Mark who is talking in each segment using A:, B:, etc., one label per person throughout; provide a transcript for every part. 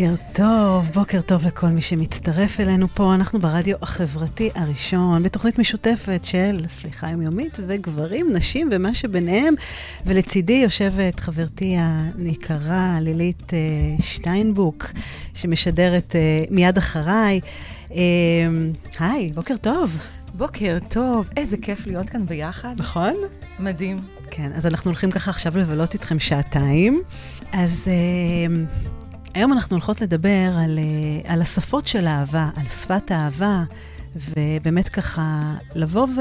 A: בוקר טוב, בוקר טוב לכל מי שמצטרף אלינו פה. אנחנו ברדיו החברתי הראשון, בתוכנית משותפת של סליחה יומיומית וגברים, נשים ומה שביניהם. ולצידי יושבת חברתי הניקרה, לילית uh, שטיינבוק, שמשדרת uh, מיד אחריי. Uh, היי, בוקר טוב.
B: בוקר טוב, איזה כיף להיות כאן ביחד.
A: נכון?
B: מדהים.
A: כן, אז אנחנו הולכים ככה עכשיו לבלות איתכם שעתיים. אז... Uh, היום אנחנו הולכות לדבר על, אה, על השפות של אהבה, על שפת האהבה, ובאמת ככה לבוא ו,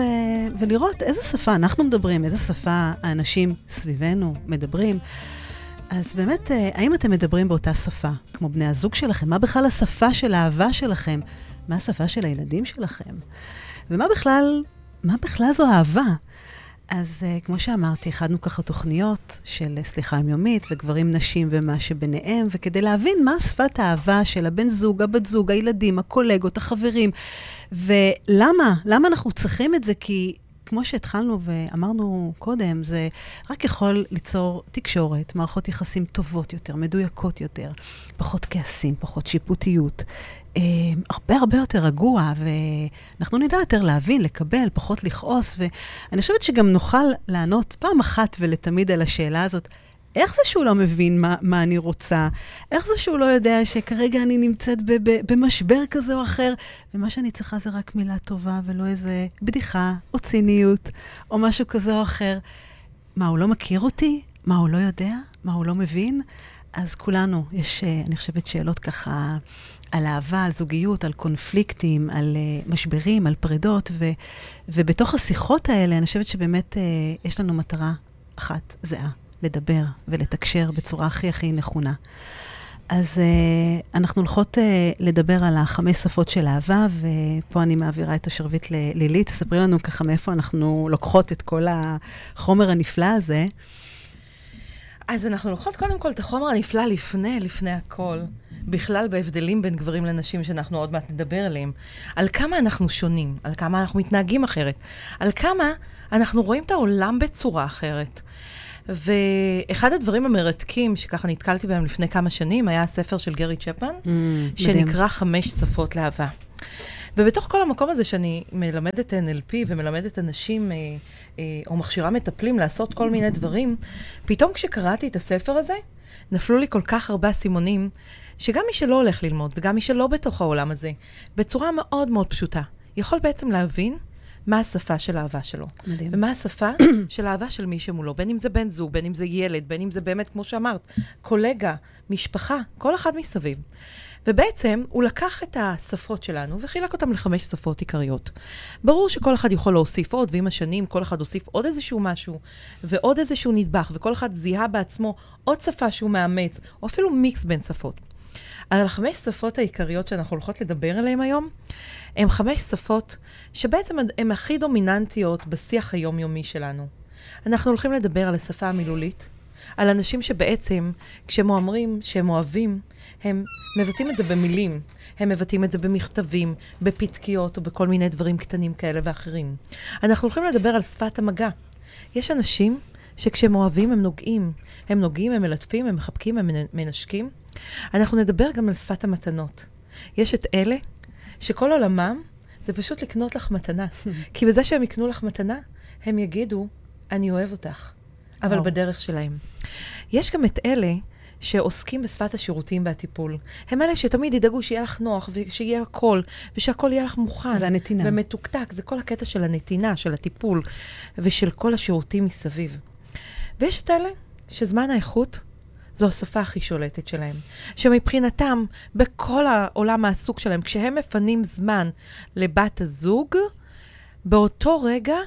A: ולראות איזה שפה אנחנו מדברים, איזה שפה האנשים סביבנו מדברים. אז באמת, אה, האם אתם מדברים באותה שפה, כמו בני הזוג שלכם? מה בכלל השפה של האהבה שלכם? מה השפה של הילדים שלכם? ומה בכלל, מה בכלל זו אהבה? אז uh, כמו שאמרתי, הכנו ככה תוכניות של אה, סליחה יומיומית וגברים, נשים ומה שביניהם, וכדי להבין מה שפת האהבה של הבן זוג, הבת זוג, הילדים, הקולגות, החברים, ולמה, למה אנחנו צריכים את זה? כי כמו שהתחלנו ואמרנו קודם, זה רק יכול ליצור תקשורת, מערכות יחסים טובות יותר, מדויקות יותר, פחות כעסים, פחות שיפוטיות, אה, הרבה הרבה יותר רגוע, ואנחנו נדע יותר להבין, לקבל, פחות לכעוס, ואני חושבת שגם נוכל לענות פעם אחת ולתמיד על השאלה הזאת. איך זה שהוא לא מבין מה, מה אני רוצה? איך זה שהוא לא יודע שכרגע אני נמצאת ב, ב, במשבר כזה או אחר, ומה שאני צריכה זה רק מילה טובה ולא איזה בדיחה או ציניות או משהו כזה או אחר? מה, הוא לא מכיר אותי? מה, הוא לא יודע? מה, הוא לא מבין? אז כולנו, יש, אה, אני חושבת, שאלות ככה על אהבה, על זוגיות, על קונפליקטים, על uh, משברים, על פרידות, ו, ובתוך השיחות האלה, אני חושבת שבאמת uh, יש לנו מטרה אחת זהה, לדבר ולתקשר בצורה הכי הכי נכונה. אז uh, אנחנו הולכות uh, לדבר על החמש שפות של אהבה, ופה אני מעבירה את השרביט ללילית. תספרי לנו ככה מאיפה אנחנו לוקחות את כל החומר הנפלא הזה.
B: אז אנחנו לוקחות קודם כל את החומר הנפלא לפני, לפני הכל. בכלל בהבדלים בין גברים לנשים שאנחנו עוד מעט נדבר עליהם. על כמה אנחנו שונים, על כמה אנחנו מתנהגים אחרת, על כמה אנחנו רואים את העולם בצורה אחרת. ואחד הדברים המרתקים שככה נתקלתי בהם לפני כמה שנים, היה הספר של גרי צ'פמן, mm, שנקרא מדהים. חמש שפות לאהבה. ובתוך כל המקום הזה שאני מלמדת NLP ומלמדת אנשים, אה, אה, או מכשירה מטפלים לעשות כל מיני דברים, פתאום כשקראתי את הספר הזה, נפלו לי כל כך הרבה אסימונים, שגם מי שלא הולך ללמוד, וגם מי שלא בתוך העולם הזה, בצורה מאוד מאוד פשוטה, יכול בעצם להבין מה השפה של האהבה שלו. מדהים. ומה השפה של האהבה של מי שמולו, בין אם זה בן זוג, בין אם זה ילד, בין אם זה באמת, כמו שאמרת, קולגה, משפחה, כל אחד מסביב. ובעצם הוא לקח את השפות שלנו וחילק אותן לחמש שפות עיקריות. ברור שכל אחד יכול להוסיף עוד, ועם השנים כל אחד הוסיף עוד איזשהו משהו, ועוד איזשהו נדבך, וכל אחד זיהה בעצמו עוד שפה שהוא מאמץ, או אפילו מיקס בין שפות. על החמש שפות העיקריות שאנחנו הולכות לדבר עליהן היום, הן חמש שפות שבעצם הן הכי דומיננטיות בשיח היומיומי שלנו. אנחנו הולכים לדבר על השפה המילולית, על אנשים שבעצם, כשהם אומרים שהם אוהבים, הם מבטאים את זה במילים. הם מבטאים את זה במכתבים, בפתקיות או בכל מיני דברים קטנים כאלה ואחרים. אנחנו הולכים לדבר על שפת המגע. יש אנשים שכשהם אוהבים הם נוגעים. הם נוגעים, הם מלטפים, הם מחבקים, הם מנשקים. אנחנו נדבר גם על שפת המתנות. יש את אלה שכל עולמם זה פשוט לקנות לך מתנה. כי בזה שהם יקנו לך מתנה, הם יגידו, אני אוהב אותך, אבל أو. בדרך שלהם. יש גם את אלה שעוסקים בשפת השירותים והטיפול. הם אלה שתמיד ידאגו שיהיה לך נוח, ושיהיה הכל, ושהכול יהיה לך מוכן.
A: זה הנתינה.
B: ומתוקתק, זה כל הקטע של הנתינה, של הטיפול, ושל כל השירותים מסביב. ויש את אלה שזמן האיכות זו השפה הכי שולטת שלהם. שמבחינתם, בכל העולם העסוק שלהם, כשהם מפנים זמן לבת הזוג, באותו רגע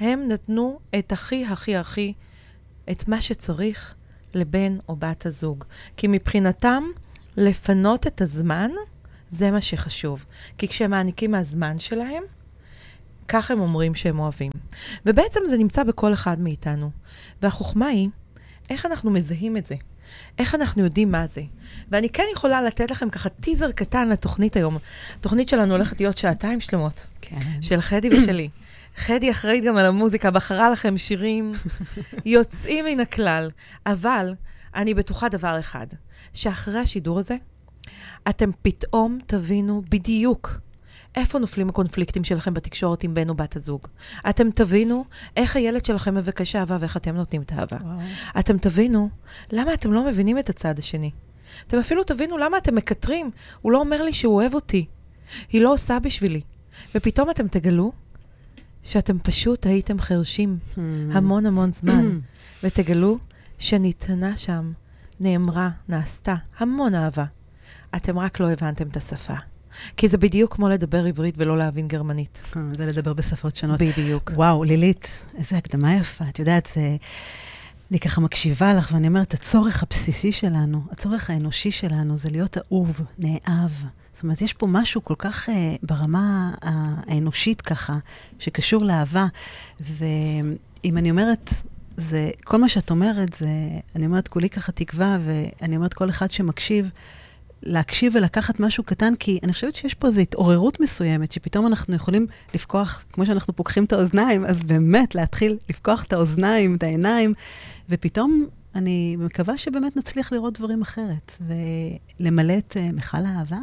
B: הם נתנו את הכי הכי הכי, את מה שצריך לבן או בת הזוג. כי מבחינתם, לפנות את הזמן, זה מה שחשוב. כי כשהם מעניקים מהזמן שלהם, כך הם אומרים שהם אוהבים. ובעצם זה נמצא בכל אחד מאיתנו. והחוכמה היא, איך אנחנו מזהים את זה? איך אנחנו יודעים מה זה? ואני כן יכולה לתת לכם ככה טיזר קטן לתוכנית היום. התוכנית שלנו הולכת להיות שעתיים שלמות. כן. של חדי ושלי. חדי אחראית גם על המוזיקה, בחרה לכם שירים יוצאים מן הכלל. אבל אני בטוחה דבר אחד, שאחרי השידור הזה, אתם פתאום תבינו בדיוק איפה נופלים הקונפליקטים שלכם בתקשורת עם בן או בת הזוג. אתם תבינו איך הילד שלכם מבקש אהבה ואיך אתם נותנים את האהבה.
A: וואו.
B: אתם תבינו למה אתם לא מבינים את הצד השני. אתם אפילו תבינו למה אתם מקטרים. הוא לא אומר לי שהוא אוהב אותי. היא לא עושה בשבילי. ופתאום אתם תגלו שאתם פשוט הייתם חרשים
A: Hmm.
B: המון המון זמן, ותגלו שניתנה שם, נאמרה, נעשתה המון אהבה. אתם רק לא הבנתם את השפה. כי זה בדיוק כמו לדבר עברית ולא להבין גרמנית.
A: אה, זה לדבר בשפות שונות.
B: בדיוק.
A: וואו, לילית, איזה הקדמה יפה. את יודעת, זה... אני ככה מקשיבה לך, ואני אומרת, הצורך הבסיסי שלנו, הצורך האנושי שלנו, זה להיות אהוב, נאהב. זאת אומרת, יש פה משהו כל כך uh, ברמה האנושית ככה, שקשור לאהבה. ואם אני אומרת, זה, כל מה שאת אומרת, זה, אני אומרת, כולי ככה תקווה, ואני אומרת, כל אחד שמקשיב, להקשיב ולקחת משהו קטן, כי אני חושבת שיש פה איזו התעוררות מסוימת, שפתאום אנחנו יכולים לפקוח, כמו שאנחנו פוקחים את האוזניים, אז באמת להתחיל לפקוח את האוזניים, את העיניים, ופתאום אני מקווה שבאמת נצליח לראות דברים אחרת, ולמלא את uh, מכל האהבה.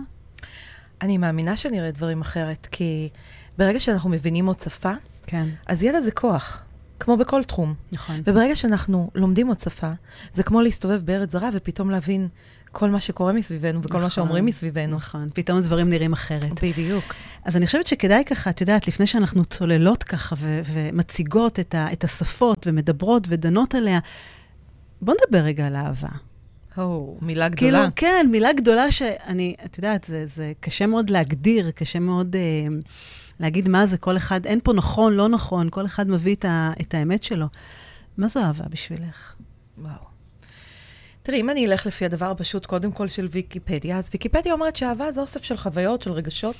B: אני מאמינה שנראה דברים אחרת, כי ברגע שאנחנו מבינים עוד שפה,
A: כן,
B: אז ידע זה כוח, כמו בכל תחום.
A: נכון.
B: וברגע שאנחנו לומדים עוד שפה, זה כמו להסתובב בארץ זרה ופתאום להבין כל מה שקורה מסביבנו וכל מה
A: נכון,
B: שאומרים מסביבנו.
A: נכון, פתאום הדברים נראים אחרת.
B: בדיוק.
A: אז אני חושבת שכדאי ככה, את יודעת, לפני שאנחנו צוללות ככה ו- ומציגות את, ה- את השפות ומדברות ודנות עליה, בוא נדבר רגע על אהבה.
B: הו, מילה
A: כאילו,
B: גדולה.
A: כן, מילה גדולה שאני, את יודעת, זה, זה קשה מאוד להגדיר, קשה מאוד אה, להגיד מה זה, כל אחד, אין פה נכון, לא נכון, כל אחד מביא את, ה, את האמת שלו. מה זו אהבה בשבילך?
B: וואו. תראי, אם אני אלך לפי הדבר הפשוט, קודם כל של ויקיפדיה, אז ויקיפדיה אומרת שאהבה זה אוסף של חוויות, של רגשות,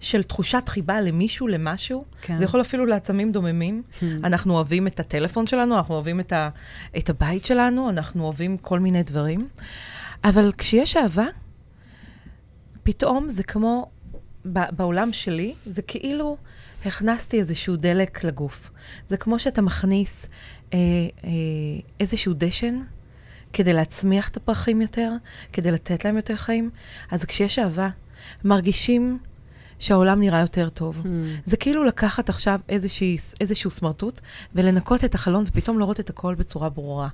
B: של תחושת חיבה למישהו, למשהו.
A: כן.
B: זה יכול אפילו לעצמים דוממים.
A: Hmm.
B: אנחנו אוהבים את הטלפון שלנו, אנחנו אוהבים את, ה, את הבית שלנו, אנחנו אוהבים כל מיני דברים. אבל כשיש אהבה, פתאום זה כמו, ב- בעולם שלי, זה כאילו הכנסתי איזשהו דלק לגוף. זה כמו שאתה מכניס אה, אה, איזשהו דשן כדי להצמיח את הפרחים יותר, כדי לתת להם יותר חיים. אז כשיש אהבה, מרגישים שהעולם נראה יותר טוב.
A: Hmm.
B: זה כאילו לקחת עכשיו איזושהי, איזשהו סמרטוט ולנקות את החלון ופתאום לראות את הכל בצורה ברורה.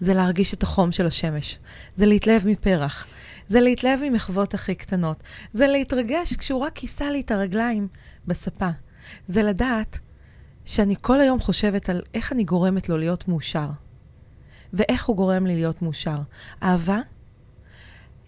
B: זה להרגיש את החום של השמש. זה להתלהב מפרח. זה להתלהב ממחוות הכי קטנות. זה להתרגש כשהוא רק כיסה לי את הרגליים בספה. זה לדעת שאני כל היום חושבת על איך אני גורמת לו להיות מאושר. ואיך הוא גורם לי להיות מאושר. אהבה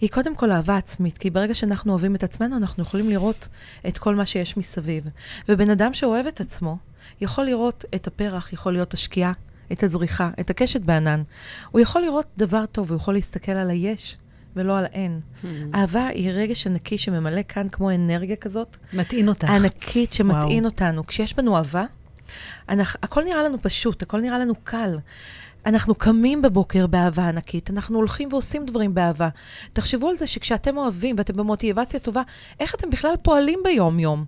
B: היא קודם כל אהבה עצמית, כי ברגע שאנחנו אוהבים את עצמנו, אנחנו יכולים לראות את כל מה שיש מסביב. ובן אדם שאוהב את עצמו, יכול לראות את הפרח, יכול להיות השקיעה, את הזריחה, את הקשת בענן. הוא יכול לראות דבר טוב, הוא יכול להסתכל על היש ולא על האין.
A: Hmm.
B: אהבה היא רגש ענקי שממלא כאן כמו אנרגיה כזאת,
A: מטעין אותך.
B: ענקית שמטעין
A: וואו.
B: אותנו. כשיש בנו אהבה, אנחנו, הכל נראה לנו פשוט, הכל נראה לנו קל. אנחנו קמים בבוקר באהבה ענקית, אנחנו הולכים ועושים דברים באהבה. תחשבו על זה שכשאתם אוהבים ואתם במוטיבציה טובה, איך אתם בכלל פועלים ביום-יום?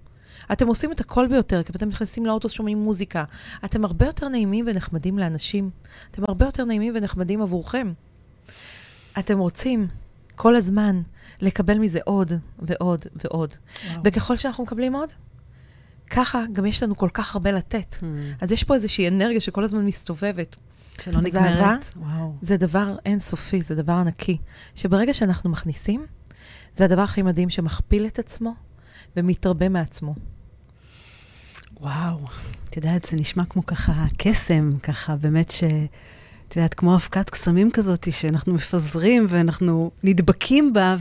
B: אתם עושים את הכל ביותר, כי אתם נכנסים לאוטו, שומעים מוזיקה. אתם הרבה יותר נעימים ונחמדים לאנשים. אתם הרבה יותר נעימים ונחמדים עבורכם. אתם רוצים כל הזמן לקבל מזה עוד ועוד ועוד.
A: וואו.
B: וככל שאנחנו מקבלים עוד, ככה גם יש לנו כל כך הרבה לתת.
A: Hmm.
B: אז יש פה איזושהי אנרגיה שכל הזמן מסתובבת.
A: שלא נגמרת.
B: אהבה?
A: וואו.
B: זה דבר אינסופי, זה דבר ענקי. שברגע שאנחנו מכניסים, זה הדבר הכי מדהים שמכפיל את עצמו ומתרבה מעצמו.
A: וואו, את יודעת, זה נשמע כמו ככה קסם, ככה באמת ש... את יודעת, כמו אבקת קסמים כזאת, שאנחנו מפזרים ואנחנו נדבקים בה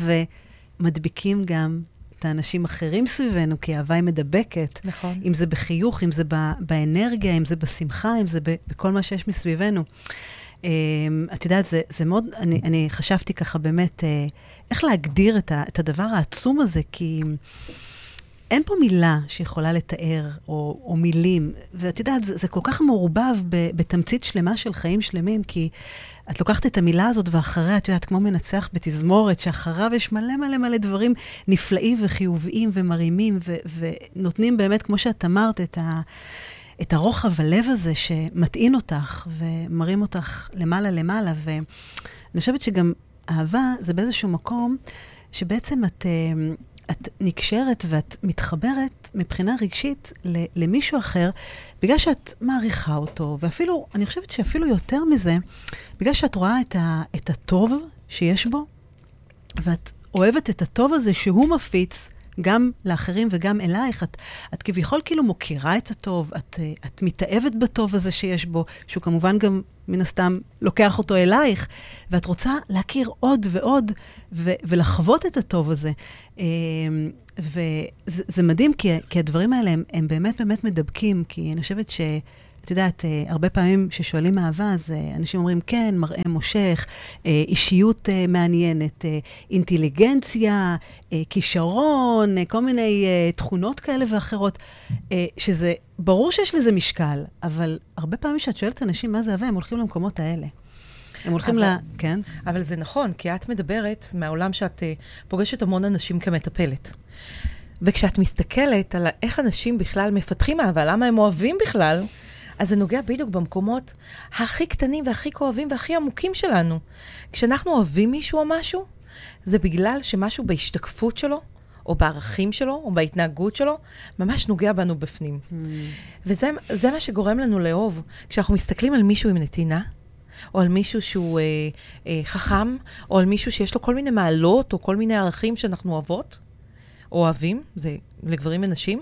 A: ומדביקים גם את האנשים האחרים סביבנו, כי אהבה היא מדבקת.
B: נכון.
A: אם זה בחיוך, אם זה באנרגיה, אם זה בשמחה, אם זה בכל מה שיש מסביבנו. Um, את יודעת, זה, זה מאוד, אני, אני חשבתי ככה באמת, uh, איך להגדיר את, ה, את הדבר העצום הזה, כי אין פה מילה שיכולה לתאר, או, או מילים. ואת יודעת, זה, זה כל כך מעורבב בתמצית שלמה של חיים שלמים, כי את לוקחת את המילה הזאת ואחריה, את יודעת, כמו מנצח בתזמורת, שאחריו יש מלא מלא מלא דברים נפלאים וחיוביים ומרימים, ו, ונותנים באמת, כמו שאת אמרת, את ה... את הרוחב הלב הזה שמטעין אותך ומרים אותך למעלה למעלה. ואני חושבת שגם אהבה זה באיזשהו מקום שבעצם את, אה, את נקשרת ואת מתחברת מבחינה רגשית למישהו אחר, בגלל שאת מעריכה אותו, ואפילו, אני חושבת שאפילו יותר מזה, בגלל שאת רואה את, ה, את הטוב שיש בו, ואת אוהבת את הטוב הזה שהוא מפיץ, גם לאחרים וגם אלייך. את, את כביכול כאילו מוקירה את הטוב, את, אה, את מתאהבת בטוב הזה שיש בו, שהוא כמובן גם, מן הסתם, לוקח אותו אלייך, ואת רוצה להכיר עוד ועוד ו, ולחוות את הטוב הזה. אמ, וזה מדהים, כי, כי הדברים האלה הם, הם באמת באמת מדבקים, כי אני חושבת ש... את יודעת, אה, הרבה פעמים כששואלים אהבה, אז אה, אנשים אומרים, כן, מראה מושך, אה, אישיות מעניינת, אינטליגנציה, כישרון, כל מיני תכונות כאלה ואחרות, שזה, ברור שיש לזה משקל, אבל הרבה פעמים כשאת שואלת אנשים מה זה אהבה, הם הולכים למקומות האלה. הם הולכים אבל, ל... כן?
B: אבל זה נכון, כי את מדברת מהעולם שאת פוגשת המון אנשים כמטפלת. וכשאת מסתכלת על איך אנשים בכלל מפתחים אהבה, למה הם אוהבים בכלל, אז זה נוגע בדיוק במקומות הכי קטנים והכי כואבים והכי עמוקים שלנו. כשאנחנו אוהבים מישהו או משהו, זה בגלל שמשהו בהשתקפות שלו, או בערכים שלו, או בהתנהגות שלו, ממש נוגע בנו בפנים. Mm. וזה מה שגורם לנו לאהוב. כשאנחנו מסתכלים על מישהו עם נתינה, או על מישהו שהוא אה, אה, חכם, או על מישהו שיש לו כל מיני מעלות, או כל מיני ערכים שאנחנו אוהבות, או אוהבים, זה לגברים ונשים,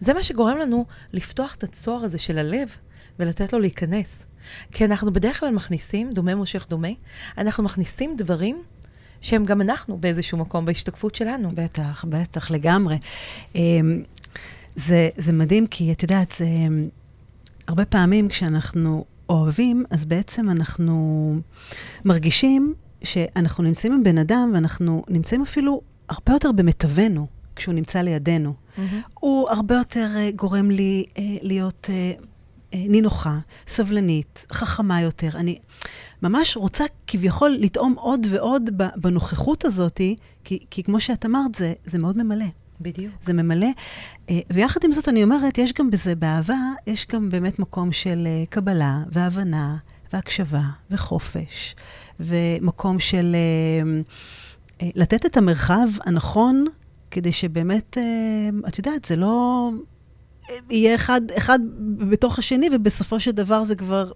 B: זה מה שגורם לנו לפתוח את הצוהר הזה של הלב ולתת לו להיכנס. כי אנחנו בדרך כלל מכניסים, דומה מושך דומה, אנחנו מכניסים דברים שהם גם אנחנו באיזשהו מקום, בהשתקפות שלנו.
A: בטח, בטח, לגמרי. אמ, זה, זה מדהים, כי את יודעת, זה, הרבה פעמים כשאנחנו אוהבים, אז בעצם אנחנו מרגישים שאנחנו נמצאים עם בן אדם, ואנחנו נמצאים אפילו הרבה יותר במיטבנו כשהוא נמצא לידינו. Mm-hmm. הוא הרבה יותר uh, גורם לי uh, להיות אה, נינוחה, סבלנית, חכמה יותר. אני ממש רוצה כביכול לטעום עוד ועוד בנוכחות הזאת, כי, כי כמו שאת אמרת, זה, זה מאוד ממלא.
B: בדיוק.
A: זה ממלא. אה, ויחד עם זאת, אני אומרת, יש גם בזה, באהבה, יש גם באמת מקום של אה, קבלה והבנה והקשבה וחופש, ומקום של לתת את המרחב הנכון, כדי שבאמת, את יודעת, זה לא... יהיה אחד, אחד בתוך השני, ובסופו של דבר זה כבר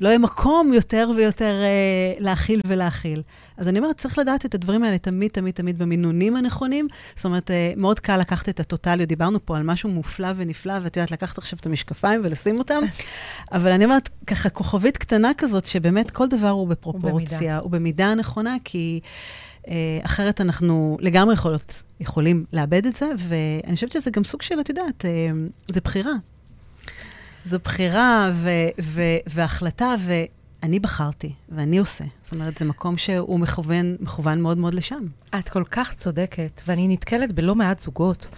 A: לא יהיה מקום יותר ויותר אה, להכיל ולהכיל. אז אני אומרת, צריך לדעת את הדברים האלה תמיד, תמיד, תמיד במינונים הנכונים. זאת אומרת, אה, מאוד קל לקחת את הטוטליות. דיברנו פה על משהו מופלא ונפלא, ואת יודעת, לקחת עכשיו את המשקפיים ולשים אותם. אבל אני אומרת, ככה כוכבית קטנה כזאת, שבאמת כל דבר הוא בפרופורציה, הוא במידה הנכונה, כי... אה, אחרת אנחנו לגמרי יכולות, יכולים לאבד את זה, ואני חושבת שזה גם סוג של, את יודעת, אה, זה בחירה. זו בחירה ו- ו- והחלטה, ואני בחרתי, ואני עושה. זאת אומרת, זה מקום שהוא מכוון, מכוון מאוד מאוד לשם.
B: את כל כך צודקת, ואני נתקלת בלא מעט זוגות,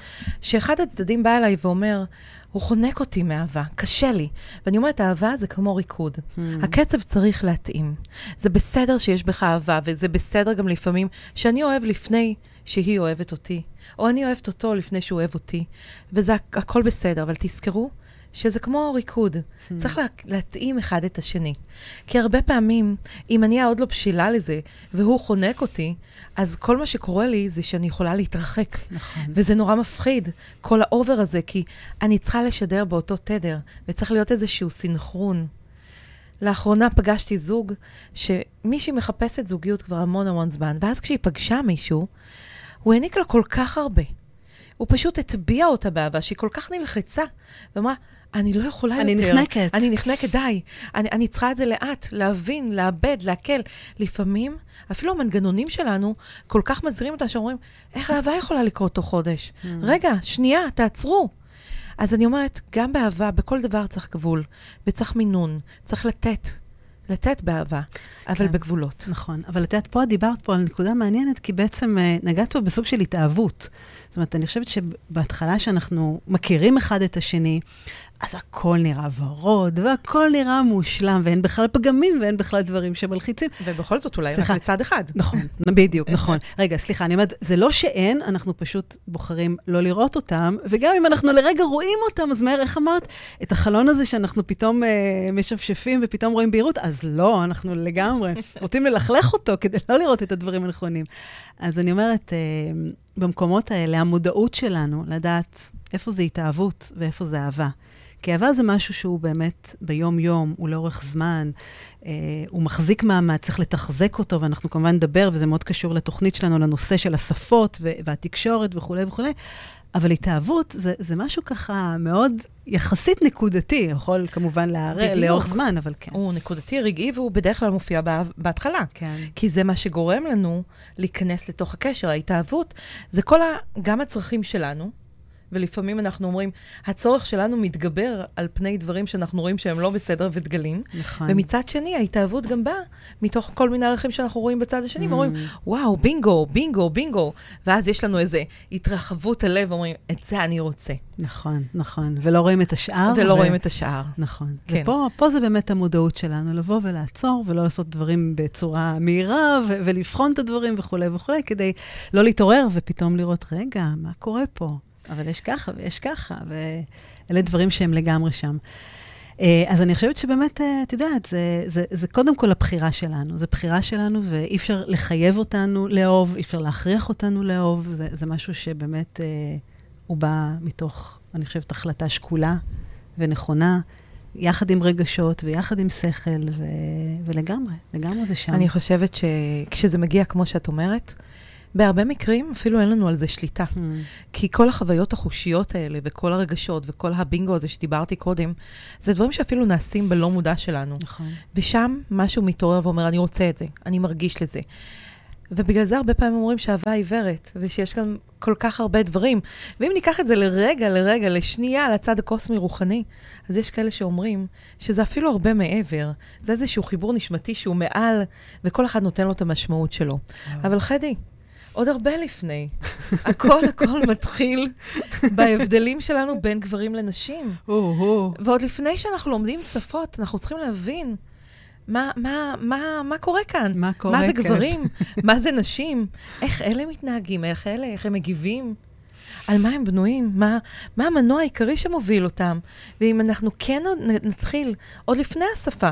B: שאחד הצדדים בא אליי ואומר, הוא חונק אותי מאהבה, קשה לי. ואני אומרת, אהבה זה כמו ריקוד. Hmm. הקצב צריך להתאים. זה בסדר שיש בך אהבה, וזה בסדר גם לפעמים שאני אוהב לפני שהיא אוהבת אותי, או אני אוהבת אותו לפני שהוא אוהב אותי, וזה הכל בסדר, אבל תזכרו שזה כמו ריקוד. Hmm. צריך לה, להתאים אחד את השני. כי הרבה פעמים, אם אני עוד לא בשלה לזה, והוא חונק אותי, אז כל מה שקורה לי זה שאני יכולה להתרחק.
A: נכון.
B: וזה נורא מפחיד, כל ה over הזה, כי אני צריכה לשדר באותו תדר, וצריך להיות איזשהו סינכרון. לאחרונה פגשתי זוג שמישהי מחפשת זוגיות כבר המון המון זמן, ואז כשהיא פגשה מישהו, הוא העניק לה כל כך הרבה. הוא פשוט הטביע אותה באהבה, שהיא כל כך נלחצה, ואמרה, אני לא יכולה
A: אני יותר. אני נחנקת.
B: אני נחנקת, די. אני, אני צריכה את זה לאט, להבין, לאבד, להקל. לפעמים, אפילו המנגנונים שלנו כל כך מזהירים אותה, שאומרים, איך אהבה יכולה לקרות תוך חודש? Mm. רגע, שנייה, תעצרו. אז אני אומרת, גם באהבה, בכל דבר צריך גבול, וצריך מינון, צריך לתת. לתת באהבה, אבל כן, בגבולות.
A: נכון. אבל את יודעת, פה דיברת פה על נקודה מעניינת, כי בעצם uh, נגעת פה בסוג של התאהבות. זאת אומרת, אני חושבת שבהתחלה שאנחנו מכירים אחד את השני, אז הכל נראה ורוד, והכל נראה מושלם, ואין בכלל פגמים, ואין בכלל דברים שמלחיצים.
B: ובכל זאת, אולי סליחה. רק לצד אחד.
A: נכון, בדיוק, נכון. רגע, סליחה, אני אומרת, זה לא שאין, אנחנו פשוט בוחרים לא לראות אותם, וגם אם אנחנו לרגע רואים אותם, אז מהר, איך אמרת? את החלון הזה שאנחנו פתאום אה, משפשפים ופתאום רואים בהירות, אז לא, אנחנו לגמרי רוצים ללכלך אותו כדי לא לראות את הדברים הנכונים. אז אני אומרת, אה, במקומות האלה, המודעות שלנו לדעת איפה זה התאהבות ואיפה זה אהבה. כי אהבה זה משהו שהוא באמת ביום-יום, הוא לאורך זמן, אה, הוא מחזיק מעמד, צריך לתחזק אותו, ואנחנו כמובן נדבר, וזה מאוד קשור לתוכנית שלנו, לנושא של השפות והתקשורת וכולי וכולי, אבל התאהבות זה, זה משהו ככה מאוד יחסית נקודתי, יכול כמובן להרע לאורך זמן, אבל כן.
B: הוא נקודתי, רגעי, והוא בדרך כלל מופיע בהתחלה.
A: כן.
B: כי זה מה שגורם לנו להיכנס לתוך הקשר, ההתאהבות. זה כל ה... גם הצרכים שלנו, ולפעמים אנחנו אומרים, הצורך שלנו מתגבר על פני דברים שאנחנו רואים שהם לא בסדר ודגלים.
A: נכון.
B: ומצד שני, ההתאהבות גם באה מתוך כל מיני ערכים שאנחנו רואים בצד השני, mm. ואומרים, וואו, בינגו, בינגו, בינגו. ואז יש לנו איזו התרחבות הלב, אומרים, את זה אני רוצה.
A: נכון, נכון. ולא רואים את השאר.
B: ולא ו... רואים את השאר.
A: נכון. כן. ופה זה באמת המודעות שלנו, לבוא ולעצור, ולא לעשות דברים בצורה מהירה, ו- ולבחון את הדברים וכולי וכולי, כדי לא להתעורר ופתאום לראות, רגע, מה קורה פה? אבל יש ככה ויש ככה, ואלה דברים שהם לגמרי שם. אה, אז אני חושבת שבאמת, אה, את יודעת, זה, זה, זה קודם כל הבחירה שלנו. זו בחירה שלנו, ואי אפשר לחייב אותנו לאהוב, אי אפשר להכריח אותנו לאהוב. זה, זה משהו שבאמת אה, הוא בא מתוך, אני חושבת, החלטה שקולה ונכונה, יחד עם רגשות ויחד עם שכל, ו, ולגמרי, לגמרי זה שם.
B: אני חושבת שכשזה מגיע, כמו שאת אומרת, בהרבה מקרים אפילו אין לנו על זה שליטה. Mm. כי כל החוויות החושיות האלה, וכל הרגשות, וכל הבינגו הזה שדיברתי קודם, זה דברים שאפילו נעשים בלא מודע שלנו.
A: נכון.
B: ושם משהו מתעורר ואומר, אני רוצה את זה, אני מרגיש לזה. ובגלל זה הרבה פעמים אומרים שאהבה עיוורת, ושיש כאן כל כך הרבה דברים. ואם ניקח את זה לרגע, לרגע, לשנייה, לצד הקוסמי-רוחני, אז יש כאלה שאומרים שזה אפילו הרבה מעבר. זה איזשהו חיבור נשמתי שהוא מעל, וכל אחד נותן לו את המשמעות שלו. אבל חדי, עוד הרבה לפני. הכל הכל מתחיל בהבדלים שלנו בין גברים לנשים. ועוד לפני שאנחנו לומדים שפות, אנחנו צריכים להבין מה, מה, מה, מה קורה כאן.
A: מה קורה
B: כאן. מה זה גברים? מה זה נשים? איך אלה מתנהגים? איך אלה? איך הם מגיבים? על מה הם בנויים? מה, מה המנוע העיקרי שמוביל אותם? ואם אנחנו כן נתחיל, עוד לפני השפה,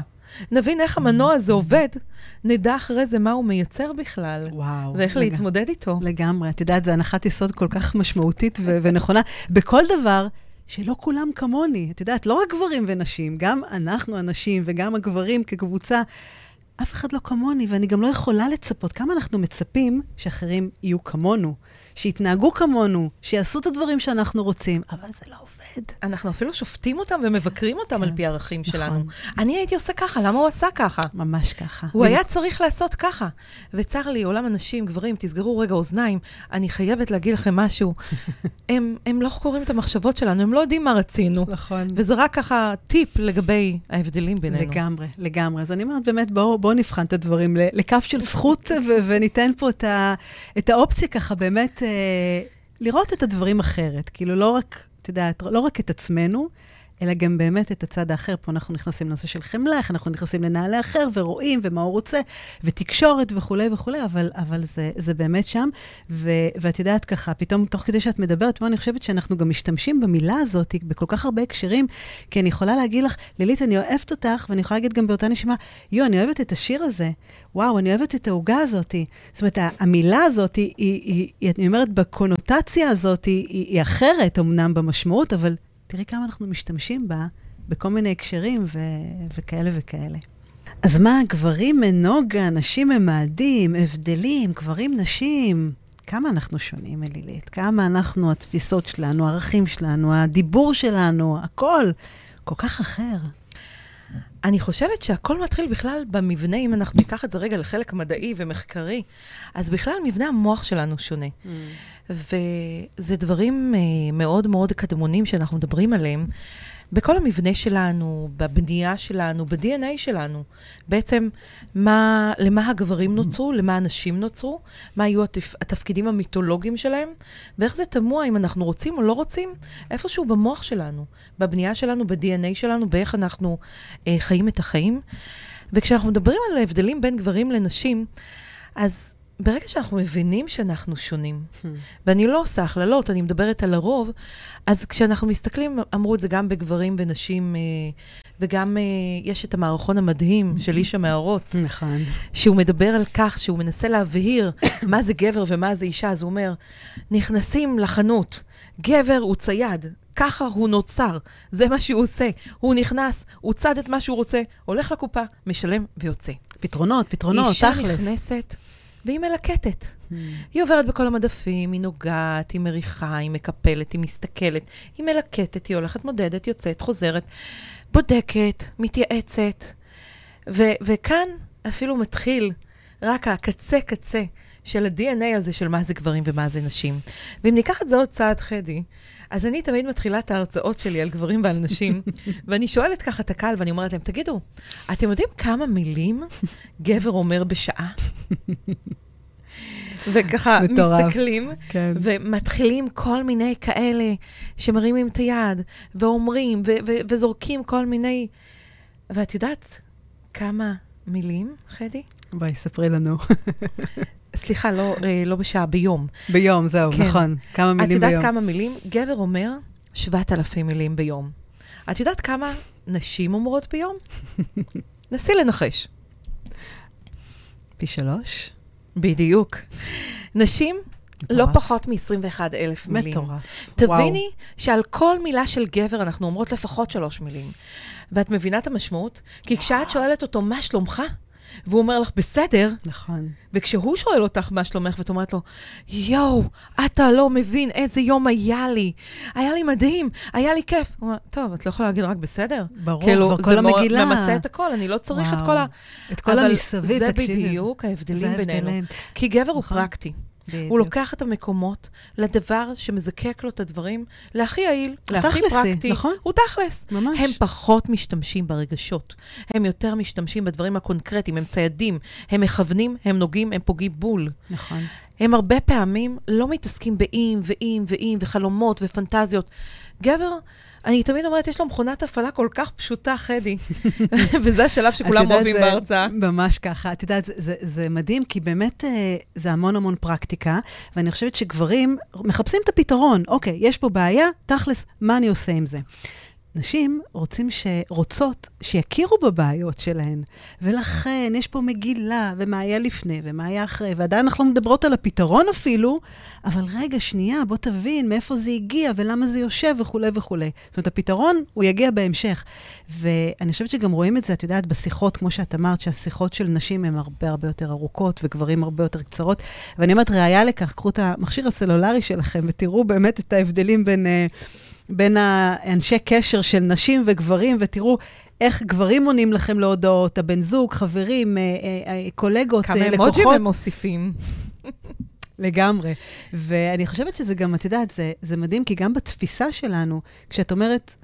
B: נבין איך המנוע הזה עובד, נדע אחרי זה מה הוא מייצר בכלל.
A: וואו.
B: ואיך לג... להתמודד איתו.
A: לגמרי. את יודעת, זו הנחת יסוד כל כך משמעותית ו- ונכונה. בכל דבר, שלא כולם כמוני. את יודעת, לא רק גברים ונשים, גם אנחנו הנשים וגם הגברים כקבוצה. אף אחד לא כמוני, ואני גם לא יכולה לצפות. כמה אנחנו מצפים שאחרים יהיו כמונו, שיתנהגו כמונו, שיעשו את הדברים שאנחנו רוצים, אבל זה לא עובד.
B: אנחנו אפילו שופטים אותם ומבקרים אותם כן. על פי הערכים נכון. שלנו. אני הייתי עושה ככה, למה הוא עשה ככה?
A: ממש ככה.
B: הוא היה צריך לעשות ככה. וצר לי, עולם הנשים, גברים, תסגרו רגע אוזניים, אני חייבת להגיד לכם משהו. הם, הם לא קוראים את המחשבות שלנו, הם לא יודעים מה רצינו.
A: נכון.
B: וזה רק ככה טיפ לגבי ההבדלים בינינו.
A: לגמרי, לגמרי. אז אני אומרת, באמת, בואו בוא נבחן את הדברים לכף של זכות, וניתן פה את, ה, את האופציה ככה, באמת, אה, לראות את הדברים אחרת. כאילו, לא רק, את יודעת, לא רק את עצמנו, אלא גם באמת את הצד האחר. פה אנחנו נכנסים לנושא של חמלה, איך אנחנו נכנסים לנעלי אחר ורואים ומה הוא רוצה, ותקשורת וכולי וכולי, אבל, אבל זה, זה באמת שם. ו, ואת יודעת ככה, פתאום תוך כדי שאת מדברת, אני חושבת שאנחנו גם משתמשים במילה הזאת בכל כך הרבה הקשרים, כי אני יכולה להגיד לך, לילית, אני אוהבת אותך, ואני יכולה להגיד גם באותה נשימה, יו, אני אוהבת את השיר הזה, וואו, אני אוהבת את העוגה הזאת. זאת אומרת, המילה הזאת, היא, היא, היא, היא, אני אומרת, בקונוטציה הזאת, היא, היא אחרת אמנם במשמעות, אבל תראי כמה אנחנו משתמשים בה בכל מיני הקשרים ו- וכאלה וכאלה. אז מה, גברים מנוגה, נשים ממאדים, הבדלים, גברים, נשים, כמה אנחנו שונים, אלילית? כמה אנחנו, התפיסות שלנו, הערכים שלנו, הדיבור שלנו, הכל כל כך אחר.
B: אני חושבת שהכל מתחיל בכלל במבנה, אם אנחנו ניקח את זה רגע לחלק מדעי ומחקרי, אז בכלל מבנה המוח שלנו שונה. Mm. וזה דברים uh, מאוד מאוד קדמונים שאנחנו מדברים עליהם. בכל המבנה שלנו, בבנייה שלנו, ב-DNA שלנו. בעצם, מה, למה הגברים נוצרו, למה הנשים נוצרו, מה היו התפ, התפקידים המיתולוגיים שלהם, ואיך זה תמוה אם אנחנו רוצים או לא רוצים, איפשהו במוח שלנו, בבנייה שלנו, ב-DNA שלנו, באיך אנחנו אה, חיים את החיים. וכשאנחנו מדברים על ההבדלים בין גברים לנשים, אז ברגע שאנחנו מבינים שאנחנו שונים, hmm. ואני לא עושה הכללות, אני מדברת על הרוב, אז כשאנחנו מסתכלים, אמרו את זה גם בגברים ונשים, אה, וגם אה, יש את המערכון המדהים של איש המערות.
A: נכון.
B: שהוא מדבר על כך שהוא מנסה להבהיר מה זה גבר ומה זה אישה, אז הוא אומר, נכנסים לחנות, גבר הוא צייד, ככה הוא נוצר, זה מה שהוא עושה. הוא נכנס, הוא צד את מה שהוא רוצה, הולך לקופה, משלם ויוצא.
A: פתרונות, פתרונות,
B: אישה
A: תכלס.
B: אישה נכנסת, והיא מלקטת. Hmm. היא עוברת בכל המדפים, היא נוגעת, היא מריחה, היא מקפלת, היא מסתכלת, היא מלקטת, היא הולכת, מודדת, יוצאת, חוזרת, בודקת, מתייעצת. ו- וכאן אפילו מתחיל רק הקצה-קצה של ה-DNA הזה של מה זה גברים ומה זה נשים. ואם ניקח את זה עוד צעד, חדי, אז אני תמיד מתחילה את ההרצאות שלי על גברים ועל נשים, ואני שואלת ככה את הקהל, ואני אומרת להם, תגידו, אתם יודעים כמה מילים גבר אומר בשעה? וככה מטורף. מסתכלים, כן. ומתחילים כל מיני כאלה שמרימים את היד, ואומרים, ו- ו- וזורקים כל מיני... ואת יודעת כמה מילים, חדי?
A: ביי, ספרי לנו.
B: סליחה, לא, אה, לא בשעה, ביום.
A: ביום, זהו, כן. נכון. כמה מילים ביום.
B: את יודעת כמה מילים? גבר אומר 7,000 מילים ביום. את יודעת כמה נשים אומרות ביום? נסי לנחש.
A: פי שלוש?
B: בדיוק. נשים, מטורף. לא פחות מ-21 אלף מילים.
A: מטורף.
B: תביני וואו. שעל כל מילה של גבר אנחנו אומרות לפחות שלוש מילים. ואת מבינה את המשמעות? כי כשאת שואלת אותו, מה שלומך? והוא אומר לך, בסדר.
A: נכון.
B: וכשהוא שואל אותך מה שלומך, ואת אומרת לו, יואו, אתה לא מבין איזה יום היה לי. היה לי מדהים, היה לי כיף. הוא אומר, טוב, את לא יכולה להגיד רק בסדר.
A: ברור, כאילו, כבר כל המגילה.
B: זה ממצה את הכל, אני לא צריך וואו. את כל ה...
A: את כל המסביב,
B: תקשיבי. זה בדיוק ההבדלים בינינו. כי גבר נכון. הוא פרקטי. בדיוק. הוא לוקח את המקומות לדבר שמזקק לו את הדברים להכי יעיל, להכי פרקטי.
A: נכון.
B: הוא תכלס. ממש. הם פחות משתמשים ברגשות. הם יותר משתמשים בדברים הקונקרטיים, הם ציידים, הם מכוונים, הם נוגעים, הם פוגעים בול.
A: נכון.
B: הם הרבה פעמים לא מתעסקים באם ואם ואם וחלומות ופנטזיות. גבר... אני תמיד אומרת, יש לו מכונת הפעלה כל כך פשוטה, חדי. וזה השלב שכולם אוהבים בהרצאה.
A: ממש ככה. את יודעת, זה, זה, זה מדהים, כי באמת אה, זה המון המון פרקטיקה, ואני חושבת שגברים מחפשים את הפתרון. אוקיי, יש פה בעיה, תכלס, מה אני עושה עם זה? נשים רוצים ש... רוצות שיכירו בבעיות שלהן, ולכן יש פה מגילה, ומה היה לפני, ומה היה אחרי, ועדיין אנחנו לא מדברות על הפתרון אפילו, אבל רגע, שנייה, בוא תבין מאיפה זה הגיע, ולמה זה יושב, וכולי וכולי. זאת אומרת, הפתרון, הוא יגיע בהמשך. ואני חושבת שגם רואים את זה, את יודעת, בשיחות, כמו שאת אמרת, שהשיחות של נשים הן הרבה הרבה יותר ארוכות, וגברים הרבה יותר קצרות. ואני אומרת, ראיה לכך, קחו את המכשיר הסלולרי שלכם, ותראו באמת את ההבדלים בין... Uh, בין האנשי קשר של נשים וגברים, ותראו איך גברים עונים לכם להודעות, הבן זוג, חברים, אה, אה, אה, קולגות,
B: כמה לקוחות. כמה אמוג'ים הם מוסיפים.
A: לגמרי. ואני חושבת שזה גם, את יודעת, זה, זה מדהים, כי גם בתפיסה שלנו, כשאת אומרת,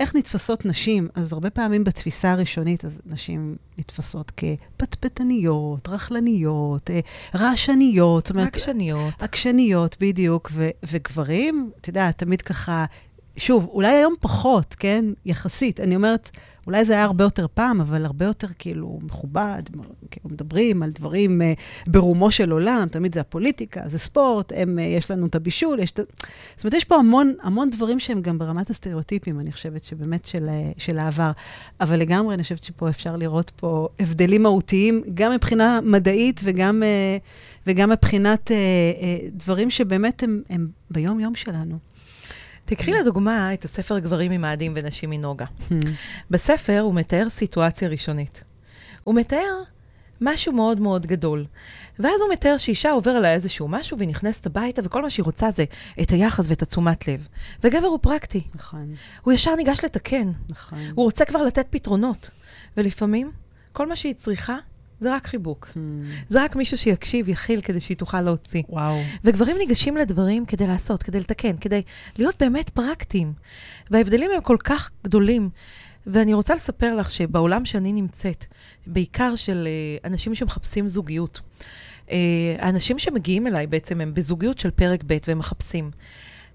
A: איך נתפסות נשים? אז הרבה פעמים בתפיסה הראשונית, אז נשים נתפסות כפטפטניות, רכלניות, רעשניות.
B: עקשניות.
A: עקשניות, בדיוק. ו- וגברים, את יודעת, תמיד ככה שוב, אולי היום פחות, כן? יחסית. אני אומרת, אולי זה היה הרבה יותר פעם, אבל הרבה יותר כאילו מכובד, כאילו מדברים על דברים uh, ברומו של עולם, תמיד זה הפוליטיקה, זה ספורט, הם, uh, יש לנו את הבישול, יש את... זאת אומרת, יש פה המון, המון דברים שהם גם ברמת הסטריאוטיפים, אני חושבת שבאמת של, uh, של העבר. אבל לגמרי, אני חושבת שפה אפשר לראות פה הבדלים מהותיים, גם מבחינה מדעית וגם, uh, וגם מבחינת uh, uh, דברים שבאמת הם, הם ביום-יום שלנו.
B: תקחי לדוגמה את הספר גברים ממאדים ונשים מנוגה. Hmm. בספר הוא מתאר סיטואציה ראשונית. הוא מתאר משהו מאוד מאוד גדול. ואז הוא מתאר שאישה עובר עליה איזשהו משהו, והיא נכנסת הביתה, וכל מה שהיא רוצה זה את היחס ואת התשומת לב. וגבר הוא פרקטי.
A: נכון.
B: הוא ישר ניגש לתקן.
A: נכון.
B: הוא רוצה כבר לתת פתרונות. ולפעמים, כל מה שהיא צריכה זה רק חיבוק. Hmm. זה רק מישהו שיקשיב, יכיל, כדי שהיא תוכל להוציא.
A: וואו.
B: וגברים ניגשים לדברים כדי לעשות, כדי לתקן, כדי להיות באמת פרקטיים. וההבדלים הם כל כך גדולים. ואני רוצה לספר לך שבעולם שאני נמצאת, בעיקר של uh, אנשים שמחפשים זוגיות, uh, האנשים שמגיעים אליי בעצם הם בזוגיות של פרק ב' והם מחפשים.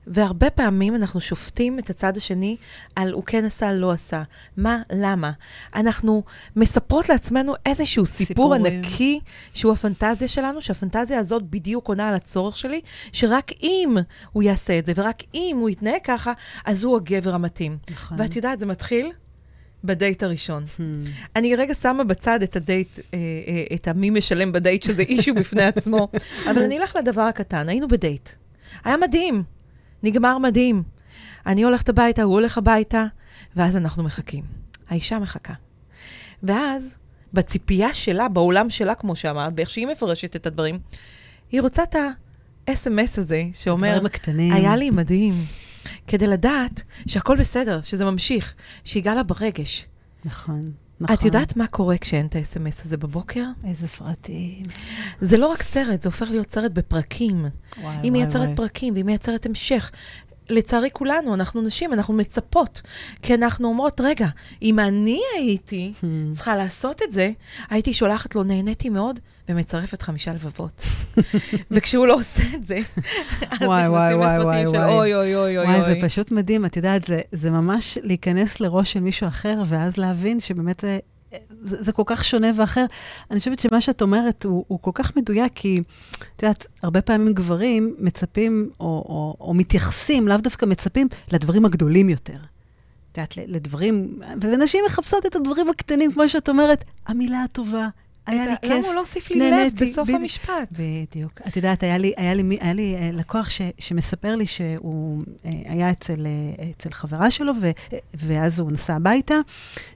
B: והרבה פעמים אנחנו שופטים את הצד השני על הוא כן עשה, לא עשה. מה, למה? אנחנו מספרות לעצמנו איזשהו סיפור סיפורים. ענקי, שהוא הפנטזיה שלנו, שהפנטזיה הזאת בדיוק עונה על הצורך שלי, שרק אם הוא יעשה את זה, ורק אם הוא יתנהג ככה, אז הוא הגבר המתאים. נכון. ואת יודעת, זה מתחיל בדייט הראשון. Hmm. אני רגע שמה בצד את הדייט, אה, אה, את המי משלם בדייט, שזה אישיו בפני עצמו, אבל אני אלך לדבר הקטן. היינו בדייט. היה מדהים. נגמר מדהים. אני הולכת הביתה, הוא הולך הביתה, ואז אנחנו מחכים. האישה מחכה. ואז, בציפייה שלה, בעולם שלה, כמו שאמרת, באיך שהיא מפרשת את הדברים, היא רוצה את ה-SMS הזה, שאומר, היה לי מדהים, כדי לדעת שהכל בסדר, שזה ממשיך, שהגע לה ברגש.
A: נכון. נכון.
B: את יודעת מה קורה כשאין את ה-SMS הזה בבוקר?
A: איזה סרטים.
B: זה לא רק סרט, זה הופך להיות סרט בפרקים. וואי, היא מייצרת פרקים והיא מייצרת המשך. לצערי כולנו, אנחנו נשים, אנחנו מצפות. כי אנחנו אומרות, רגע, אם אני הייתי hmm. צריכה לעשות את זה, הייתי שולחת לו, נהניתי מאוד, ומצרפת חמישה לבבות. וכשהוא לא עושה את זה, אז
A: וואי, וואי, וואי, וואי,
B: של אוי, אוי, אוי, אוי.
A: וואי, זה פשוט מדהים. את יודעת, זה, זה ממש להיכנס לראש של מישהו אחר, ואז להבין שבאמת זה, זה, זה כל כך שונה ואחר. אני חושבת שמה שאת אומרת הוא, הוא כל כך מדויק, כי את יודעת, הרבה פעמים גברים מצפים, או, או, או מתייחסים, לאו דווקא מצפים, לדברים הגדולים יותר. את יודעת, לדברים, ונשים מחפשות את הדברים הקטנים, כמו שאת אומרת, המילה הטובה, היה לי כיף,
B: למה הוא לא הוסיף לי לב בסוף המשפט?
A: בדיוק. את יודעת, היה לי, היה לי, היה לי אה, לקוח ש, שמספר לי שהוא אה, היה אצל, אה, אצל חברה שלו, ו, ואז הוא נסע הביתה,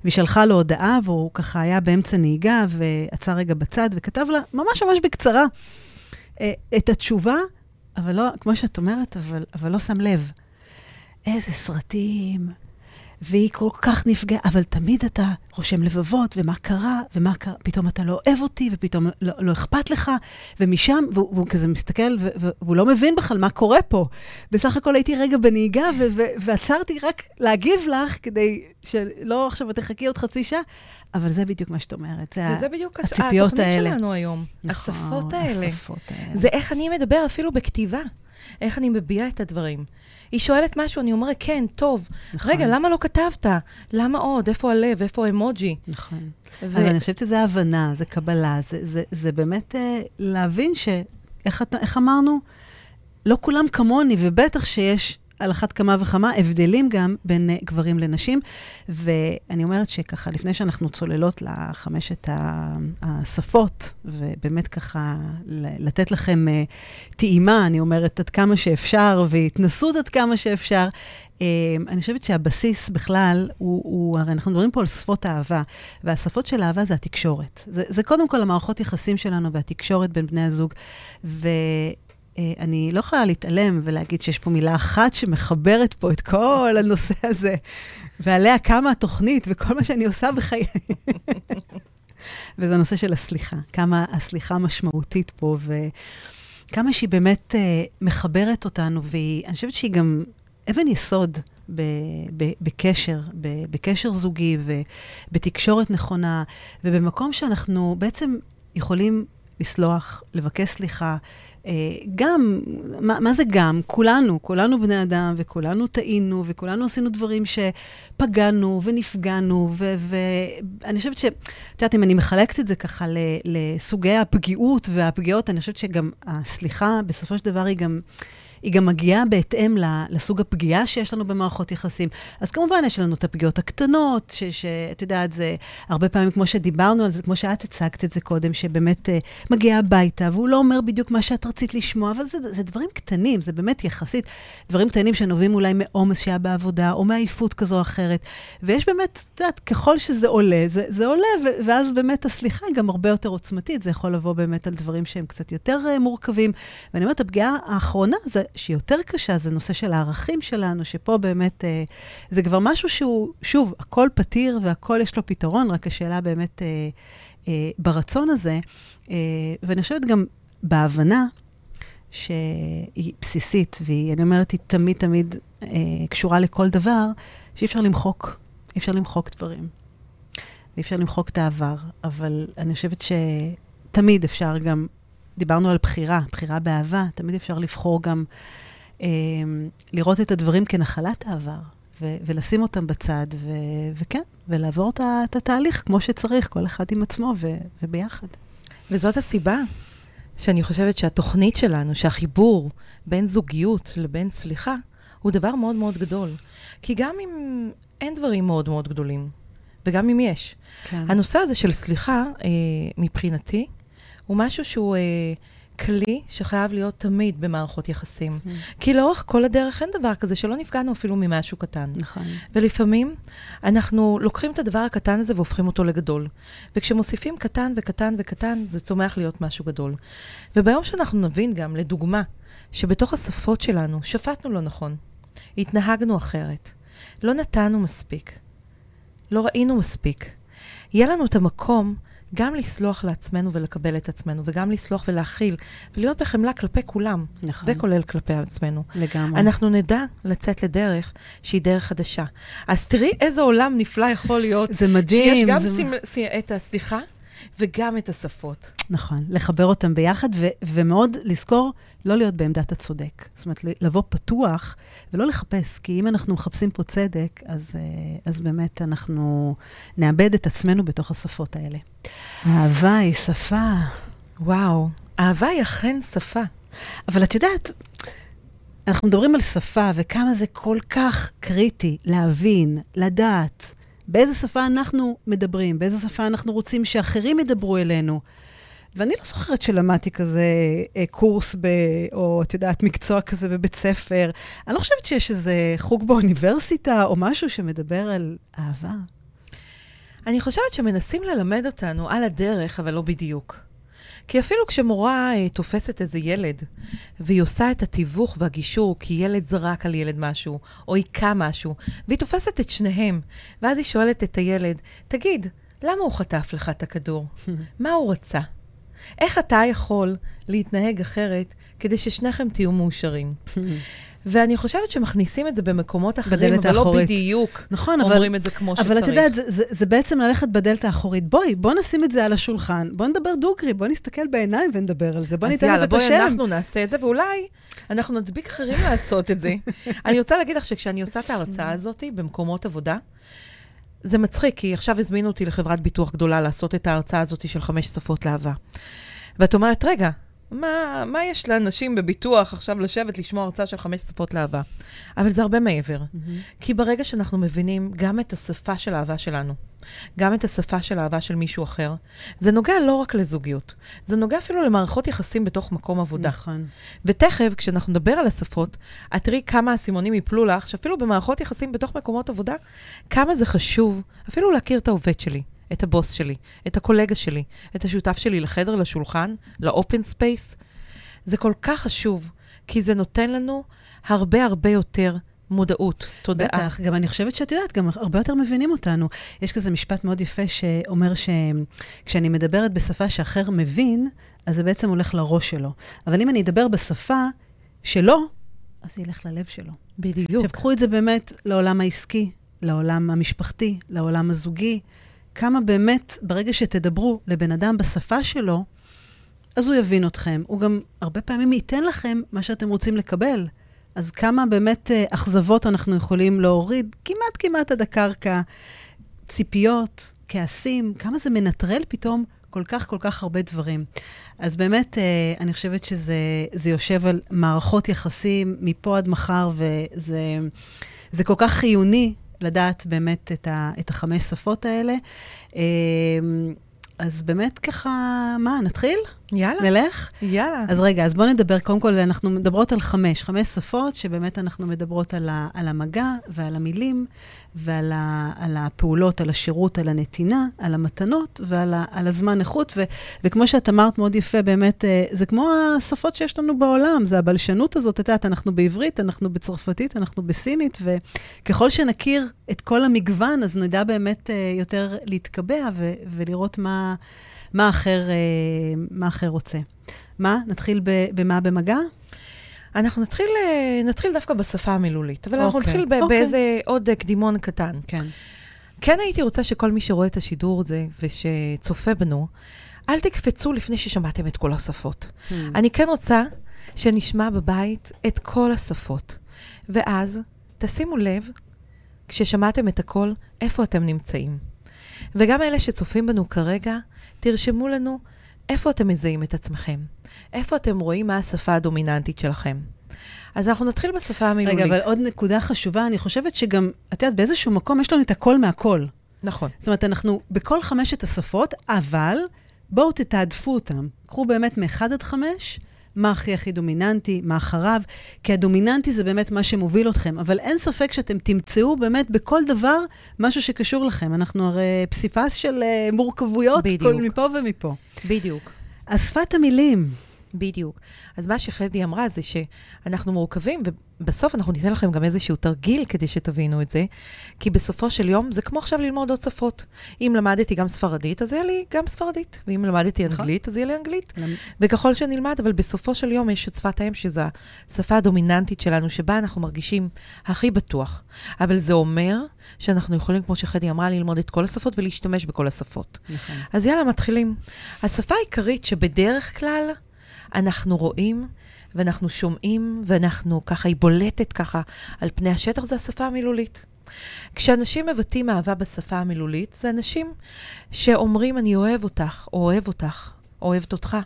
A: והיא שלחה לו הודעה, והוא ככה היה באמצע נהיגה, ועצר רגע בצד, וכתב לה, ממש ממש בקצרה, את התשובה, אבל לא, כמו שאת אומרת, אבל, אבל לא שם לב. איזה סרטים, והיא כל כך נפגעה, אבל תמיד אתה רושם לבבות, ומה קרה, ומה קרה, פתאום אתה לא אוהב אותי, ופתאום לא, לא אכפת לך, ומשם, והוא, והוא כזה מסתכל, והוא לא מבין בכלל מה קורה פה. בסך הכל הייתי רגע בנהיגה, ו, ו, ועצרתי רק להגיב לך, כדי שלא עכשיו תחכי עוד חצי שעה, אבל זה בדיוק מה שאת אומרת, זה
B: וזה בדיוק הציפיות האלה. התוכנית שלנו היום. נכון, השפות האלה. השפות האלה. זה איך אני מדבר אפילו בכתיבה. איך אני מביעה את הדברים. היא שואלת משהו, אני אומרת, כן, טוב. נכון. רגע, למה לא כתבת? למה עוד? איפה הלב? איפה האמוג'י?
A: נכון. ו... אז אני חושבת שזה הבנה, זה קבלה, זה, זה, זה באמת uh, להבין ש... איך, איך אמרנו? לא כולם כמוני, ובטח שיש על אחת כמה וכמה הבדלים גם בין uh, גברים לנשים. ואני אומרת שככה, לפני שאנחנו צוללות לחמשת השפות, ובאמת ככה לתת לכם uh, טעימה, אני אומרת, עד כמה שאפשר, והתנסות עד כמה שאפשר, uh, אני חושבת שהבסיס בכלל הוא, הוא, הרי אנחנו מדברים פה על שפות אהבה, והשפות של אהבה זה התקשורת. זה, זה קודם כל המערכות יחסים שלנו והתקשורת בין בני הזוג. ו... אה, אני לא יכולה להתעלם ולהגיד שיש פה מילה אחת שמחברת פה את כל הנושא הזה, ועליה קמה התוכנית וכל מה שאני עושה בחיי. וזה הנושא של הסליחה, כמה הסליחה משמעותית פה, וכמה שהיא באמת uh, מחברת אותנו, ואני חושבת שהיא גם אבן יסוד ב, ב, בקשר, ב, בקשר זוגי ובתקשורת נכונה, ובמקום שאנחנו בעצם יכולים לסלוח, לבקש סליחה, גם, מה, מה זה גם? כולנו, כולנו בני אדם, וכולנו טעינו, וכולנו עשינו דברים שפגענו ונפגענו, ואני חושבת ש... את יודעת, אם אני מחלקת את זה ככה לסוגי הפגיעות והפגיעות, אני חושבת שגם הסליחה, בסופו של דבר היא גם... היא גם מגיעה בהתאם לסוג הפגיעה שיש לנו במערכות יחסים. אז כמובן, יש לנו את הפגיעות הקטנות, שאת יודעת, זה הרבה פעמים, כמו שדיברנו על זה, כמו שאת הצגת את זה קודם, שבאמת uh, מגיעה הביתה, והוא לא אומר בדיוק מה שאת רצית לשמוע, אבל זה, זה דברים קטנים, זה באמת יחסית דברים קטנים שנובעים אולי מעומס שהיה בעבודה, או מעייפות כזו או אחרת. ויש באמת, את יודעת, ככל שזה עולה, זה, זה עולה, ו- ואז באמת הסליחה היא גם הרבה יותר עוצמתית. זה יכול לבוא באמת על דברים שהם קצת יותר uh, מורכבים. ואני אומרת, הפגיעה האחרונה זה שהיא יותר קשה זה נושא של הערכים שלנו, שפה באמת אה, זה כבר משהו שהוא, שוב, הכל פתיר והכל יש לו פתרון, רק השאלה באמת אה, אה, ברצון הזה. אה, ואני חושבת גם בהבנה שהיא בסיסית, והיא, אני אומרת, היא תמיד תמיד אה, קשורה לכל דבר, שאי אפשר למחוק, אי אפשר למחוק דברים. ואי אפשר למחוק את העבר, אבל אני חושבת שתמיד אפשר גם, דיברנו על בחירה, בחירה באהבה, תמיד אפשר לבחור גם אה, לראות את הדברים כנחלת העבר, ו- ולשים אותם בצד, ו- וכן, ולעבור את התהליך כמו שצריך, כל אחד עם עצמו ו- וביחד.
B: וזאת הסיבה שאני חושבת שהתוכנית שלנו, שהחיבור בין זוגיות לבין סליחה, הוא דבר מאוד מאוד גדול. כי גם אם אין דברים מאוד מאוד גדולים, וגם אם יש, כן. הנושא הזה של סליחה, אה, מבחינתי, הוא משהו שהוא אה, כלי שחייב להיות תמיד במערכות יחסים. Mm. כי לאורך כל הדרך אין דבר כזה שלא נפגענו אפילו ממשהו קטן.
A: נכון.
B: ולפעמים אנחנו לוקחים את הדבר הקטן הזה והופכים אותו לגדול. וכשמוסיפים קטן וקטן וקטן, זה צומח להיות משהו גדול. וביום שאנחנו נבין גם, לדוגמה, שבתוך השפות שלנו שפטנו לא נכון, התנהגנו אחרת, לא נתנו מספיק, לא ראינו מספיק, יהיה לנו את המקום גם לסלוח לעצמנו ולקבל את עצמנו, וגם לסלוח ולהכיל, ולהיות בחמלה כלפי כולם, נכון. וכולל כלפי עצמנו.
A: לגמרי.
B: אנחנו נדע לצאת לדרך שהיא דרך חדשה. אז תראי איזה עולם נפלא יכול להיות.
A: זה מדהים.
B: שיש גם
A: זה...
B: סימ... את הסליחה. וגם את השפות.
A: נכון, לחבר אותם ביחד, ו- ומאוד לזכור לא להיות בעמדת הצודק. זאת אומרת, לבוא פתוח ולא לחפש, כי אם אנחנו מחפשים פה צדק, אז, אה, אז באמת אנחנו נאבד את עצמנו בתוך השפות האלה. אהבה היא שפה.
B: וואו, אהבה היא אכן שפה.
A: אבל את יודעת, אנחנו מדברים על שפה, וכמה זה כל כך קריטי להבין, לדעת, באיזה שפה אנחנו מדברים, באיזה שפה אנחנו רוצים שאחרים ידברו אלינו. ואני לא זוכרת שלמדתי כזה אה, קורס, ב, או את יודעת, מקצוע כזה בבית ספר. אני לא חושבת שיש איזה חוג באוניברסיטה או משהו שמדבר על אהבה.
B: אני חושבת שמנסים ללמד אותנו על הדרך, אבל לא בדיוק. כי אפילו כשמורה אה, תופסת איזה ילד, והיא עושה את התיווך והגישור, כי ילד זרק על ילד משהו, או היכה משהו, והיא תופסת את שניהם, ואז היא שואלת את הילד, תגיד, למה הוא חטף לך את הכדור? מה הוא רצה? איך אתה יכול להתנהג אחרת כדי ששניכם תהיו מאושרים? ואני חושבת שמכניסים את זה במקומות אחרים, אבל לא האחורית. לא בדיוק
A: נכון,
B: אומרים אבל, את זה כמו
A: אבל
B: שצריך.
A: אבל את יודעת, זה, זה, זה בעצם ללכת בדלת האחורית. בואי, בוא נשים את זה על השולחן, בוא נדבר דוגרי, בוא נסתכל בעיניים ונדבר על זה, בוא ניתן לזה את השם. אז
B: יאללה, בואי אנחנו נעשה את זה, ואולי אנחנו נדביק אחרים לעשות את זה. אני רוצה להגיד לך שכשאני עושה את ההרצאה הזאת במקומות עבודה, זה מצחיק, כי עכשיו הזמינו אותי לחברת ביטוח גדולה לעשות את ההרצאה הזאת של חמש שפות לאהבה. ואת אומרת, רגע, מה, מה יש לאנשים בביטוח עכשיו לשבת לשמוע הרצאה של חמש שפות לאהבה? אבל זה הרבה מעבר. Mm-hmm. כי ברגע שאנחנו מבינים גם את השפה של האהבה שלנו, גם את השפה של האהבה של מישהו אחר, זה נוגע לא רק לזוגיות, זה נוגע אפילו למערכות יחסים בתוך מקום עבודה.
A: נכון.
B: ותכף, כשאנחנו נדבר על השפות, את תראי כמה אסימונים יפלו לך, שאפילו במערכות יחסים בתוך מקומות עבודה, כמה זה חשוב אפילו להכיר את העובד שלי. את הבוס שלי, את הקולגה שלי, את השותף שלי לחדר, לשולחן, ל open space. זה כל כך חשוב, כי זה נותן לנו הרבה הרבה יותר מודעות, תודעה.
A: בטח, גם אני חושבת שאת יודעת, גם הרבה יותר מבינים אותנו. יש כזה משפט מאוד יפה שאומר שכשאני מדברת בשפה שאחר מבין, אז זה בעצם הולך לראש שלו. אבל אם אני אדבר בשפה שלו, אז זה ילך ללב שלו.
B: בדיוק.
A: עכשיו, קחו את זה באמת לעולם העסקי, לעולם המשפחתי, לעולם הזוגי. כמה באמת, ברגע שתדברו לבן אדם בשפה שלו, אז הוא יבין אתכם. הוא גם הרבה פעמים ייתן לכם מה שאתם רוצים לקבל. אז כמה באמת אה, אכזבות אנחנו יכולים להוריד כמעט כמעט עד הקרקע, ציפיות, כעסים, כמה זה מנטרל פתאום כל כך כל כך הרבה דברים. אז באמת, אה, אני חושבת שזה יושב על מערכות יחסים מפה עד מחר, וזה כל כך חיוני לדעת באמת את, ה, את החמש שפות האלה. אמ, אז באמת ככה, מה, נתחיל?
B: יאללה.
A: נלך?
B: יאללה.
A: אז רגע, אז בואו נדבר, קודם כל, אנחנו מדברות על חמש, חמש שפות, שבאמת אנחנו מדברות על, ה, על המגע ועל המילים ועל ה, על הפעולות, על השירות, על הנתינה, על המתנות ועל ה, על הזמן איכות. ו, וכמו שאת אמרת מאוד יפה, באמת, אה, זה כמו השפות שיש לנו בעולם, זה הבלשנות הזאת, את יודעת, אנחנו בעברית, אנחנו בצרפתית, אנחנו בסינית, וככל שנכיר את כל המגוון, אז נדע באמת אה, יותר להתקבע ו, ולראות מה... מה אחר, אה, מה אחר רוצה. מה? נתחיל במה במגע?
B: אנחנו נתחיל, אה, נתחיל דווקא בשפה המילולית, אבל okay. אנחנו אוקיי. נתחיל ב-
A: אוקיי.
B: באיזה עוד קדימון קטן.
A: כן.
B: כן הייתי רוצה שכל מי שרואה את השידור הזה ושצופה בנו, אל תקפצו לפני ששמעתם את כל השפות. Hmm. אני כן רוצה שנשמע בבית את כל השפות. ואז תשימו לב, כששמעתם את הכל, איפה אתם נמצאים. וגם אלה שצופים בנו כרגע, תרשמו לנו איפה אתם מזהים את עצמכם. איפה אתם רואים מה השפה הדומיננטית שלכם. אז אנחנו נתחיל בשפה המילולית.
A: רגע, אבל עוד נקודה חשובה, אני חושבת שגם, את יודעת, באיזשהו מקום יש לנו את הכל מהכל.
B: נכון.
A: זאת אומרת, אנחנו בכל חמשת השפות, אבל בואו תתעדפו אותם. קחו באמת מ-1 עד 5, מה הכי הכי דומיננטי, מה אחריו, כי הדומיננטי זה באמת מה שמוביל אתכם. אבל אין ספק שאתם תמצאו באמת בכל דבר משהו שקשור לכם. אנחנו הרי פסיפס של uh, מורכבויות, בדיוק. כל מפה ומפה.
B: בדיוק.
A: אז שפת המילים.
B: בדיוק. אז מה שחדי אמרה זה שאנחנו מורכבים, ובסוף אנחנו ניתן לכם גם איזשהו תרגיל כדי שתבינו את זה, כי בסופו של יום זה כמו עכשיו ללמוד עוד שפות. אם למדתי גם ספרדית, אז יהיה לי גם ספרדית, ואם למדתי נכון. אנגלית, אז יהיה לי אנגלית. וככל שנלמד, אבל בסופו של יום יש את שפת האם, שזו השפה הדומיננטית שלנו, שבה אנחנו מרגישים הכי בטוח. אבל זה אומר שאנחנו יכולים, כמו שחדי אמרה, ללמוד את כל השפות ולהשתמש בכל השפות. נכון. אז יאללה, מתחילים. השפה העיקרית שבדרך כלל... אנחנו רואים ואנחנו שומעים, ואנחנו ככה, היא בולטת ככה על פני השטח, זה השפה המילולית. כשאנשים מבטאים אהבה בשפה המילולית, זה אנשים שאומרים, אני אוהב אותך, או אוהב אותך, אוהבת אותך.